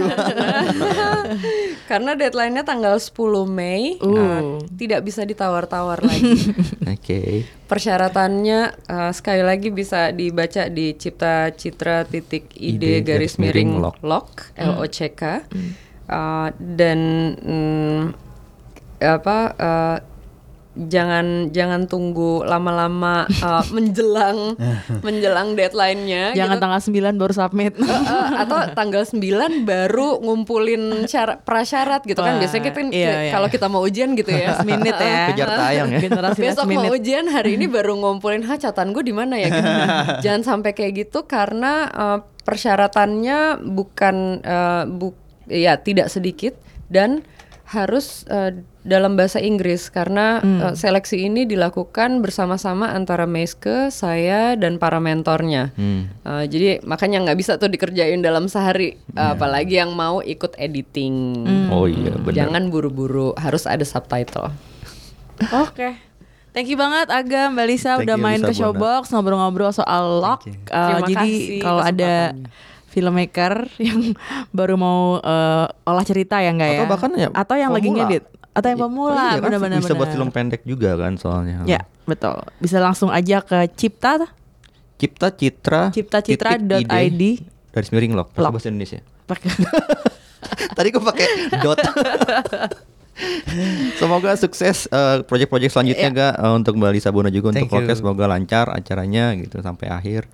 Karena deadline-nya tanggal 10 Mei. Uh. uh, tidak bisa ditawar-tawar lagi. [laughs] Oke. Persyaratannya uh, sekali lagi bisa dibaca di cipta citra titik id Ide garis garis miring miring lock. lock L O C K Uh, dan mm, apa uh, jangan jangan tunggu lama-lama [laughs] uh, menjelang [laughs] menjelang deadline-nya Jangan gitu. tanggal 9 baru submit. Uh, uh, atau tanggal 9 baru ngumpulin syarat prasyarat gitu kan biasanya kita kan iya, iya. kalau kita mau ujian gitu ya Last [laughs] minute ya. Kejar tayang ya. Generasi besok mau ujian hari ini baru ngumpulin ha catatan gue di mana ya gitu. jangan sampai kayak gitu karena uh, persyaratannya bukan uh, bu ya tidak sedikit dan harus uh, dalam bahasa Inggris karena uh, seleksi ini dilakukan bersama-sama antara Meske, saya dan para mentornya. Hmm. Uh, jadi makanya nggak bisa tuh dikerjain dalam sehari, Iya. apalagi yang mau ikut editing. Oh iya benar. Jangan buru-buru, harus ada subtitle. [laughs] Oke. Thank you banget Aga, Mbak Lisa Thank udah you, main Lisa ke Showbox ngobrol-ngobrol soal lock. Uh, Terima jadi kalau ada. Filmmaker [laughs] yang baru mau uh, olah cerita ya enggak ya? Atau bahkan ya atau yang lagi ngedit atau yang pemula iya kan, benar-benar bisa buat benar. film pendek juga kan soalnya. Ya, betul. Bisa langsung aja ke Cipta Cipta Citra ciptacitra.id titik ide dari miring loh pakai Lock. bahasa Indonesia. pakai [laughs] Tadi gue pakai dot. [laughs] Semoga sukses eh, proyek-proyek selanjutnya Iya. ga eh, untuk Mbak Lisa Bono juga untuk Thank you. podcast semoga lancar acaranya gitu sampai akhir.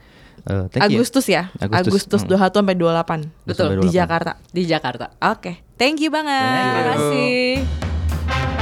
You. Agustus ya. Agustus. Agustus, Hmm. 21 sampai 28. Betul, Di 28. Jakarta. Di Jakarta. Oke. Thank you banget. Terima kasih.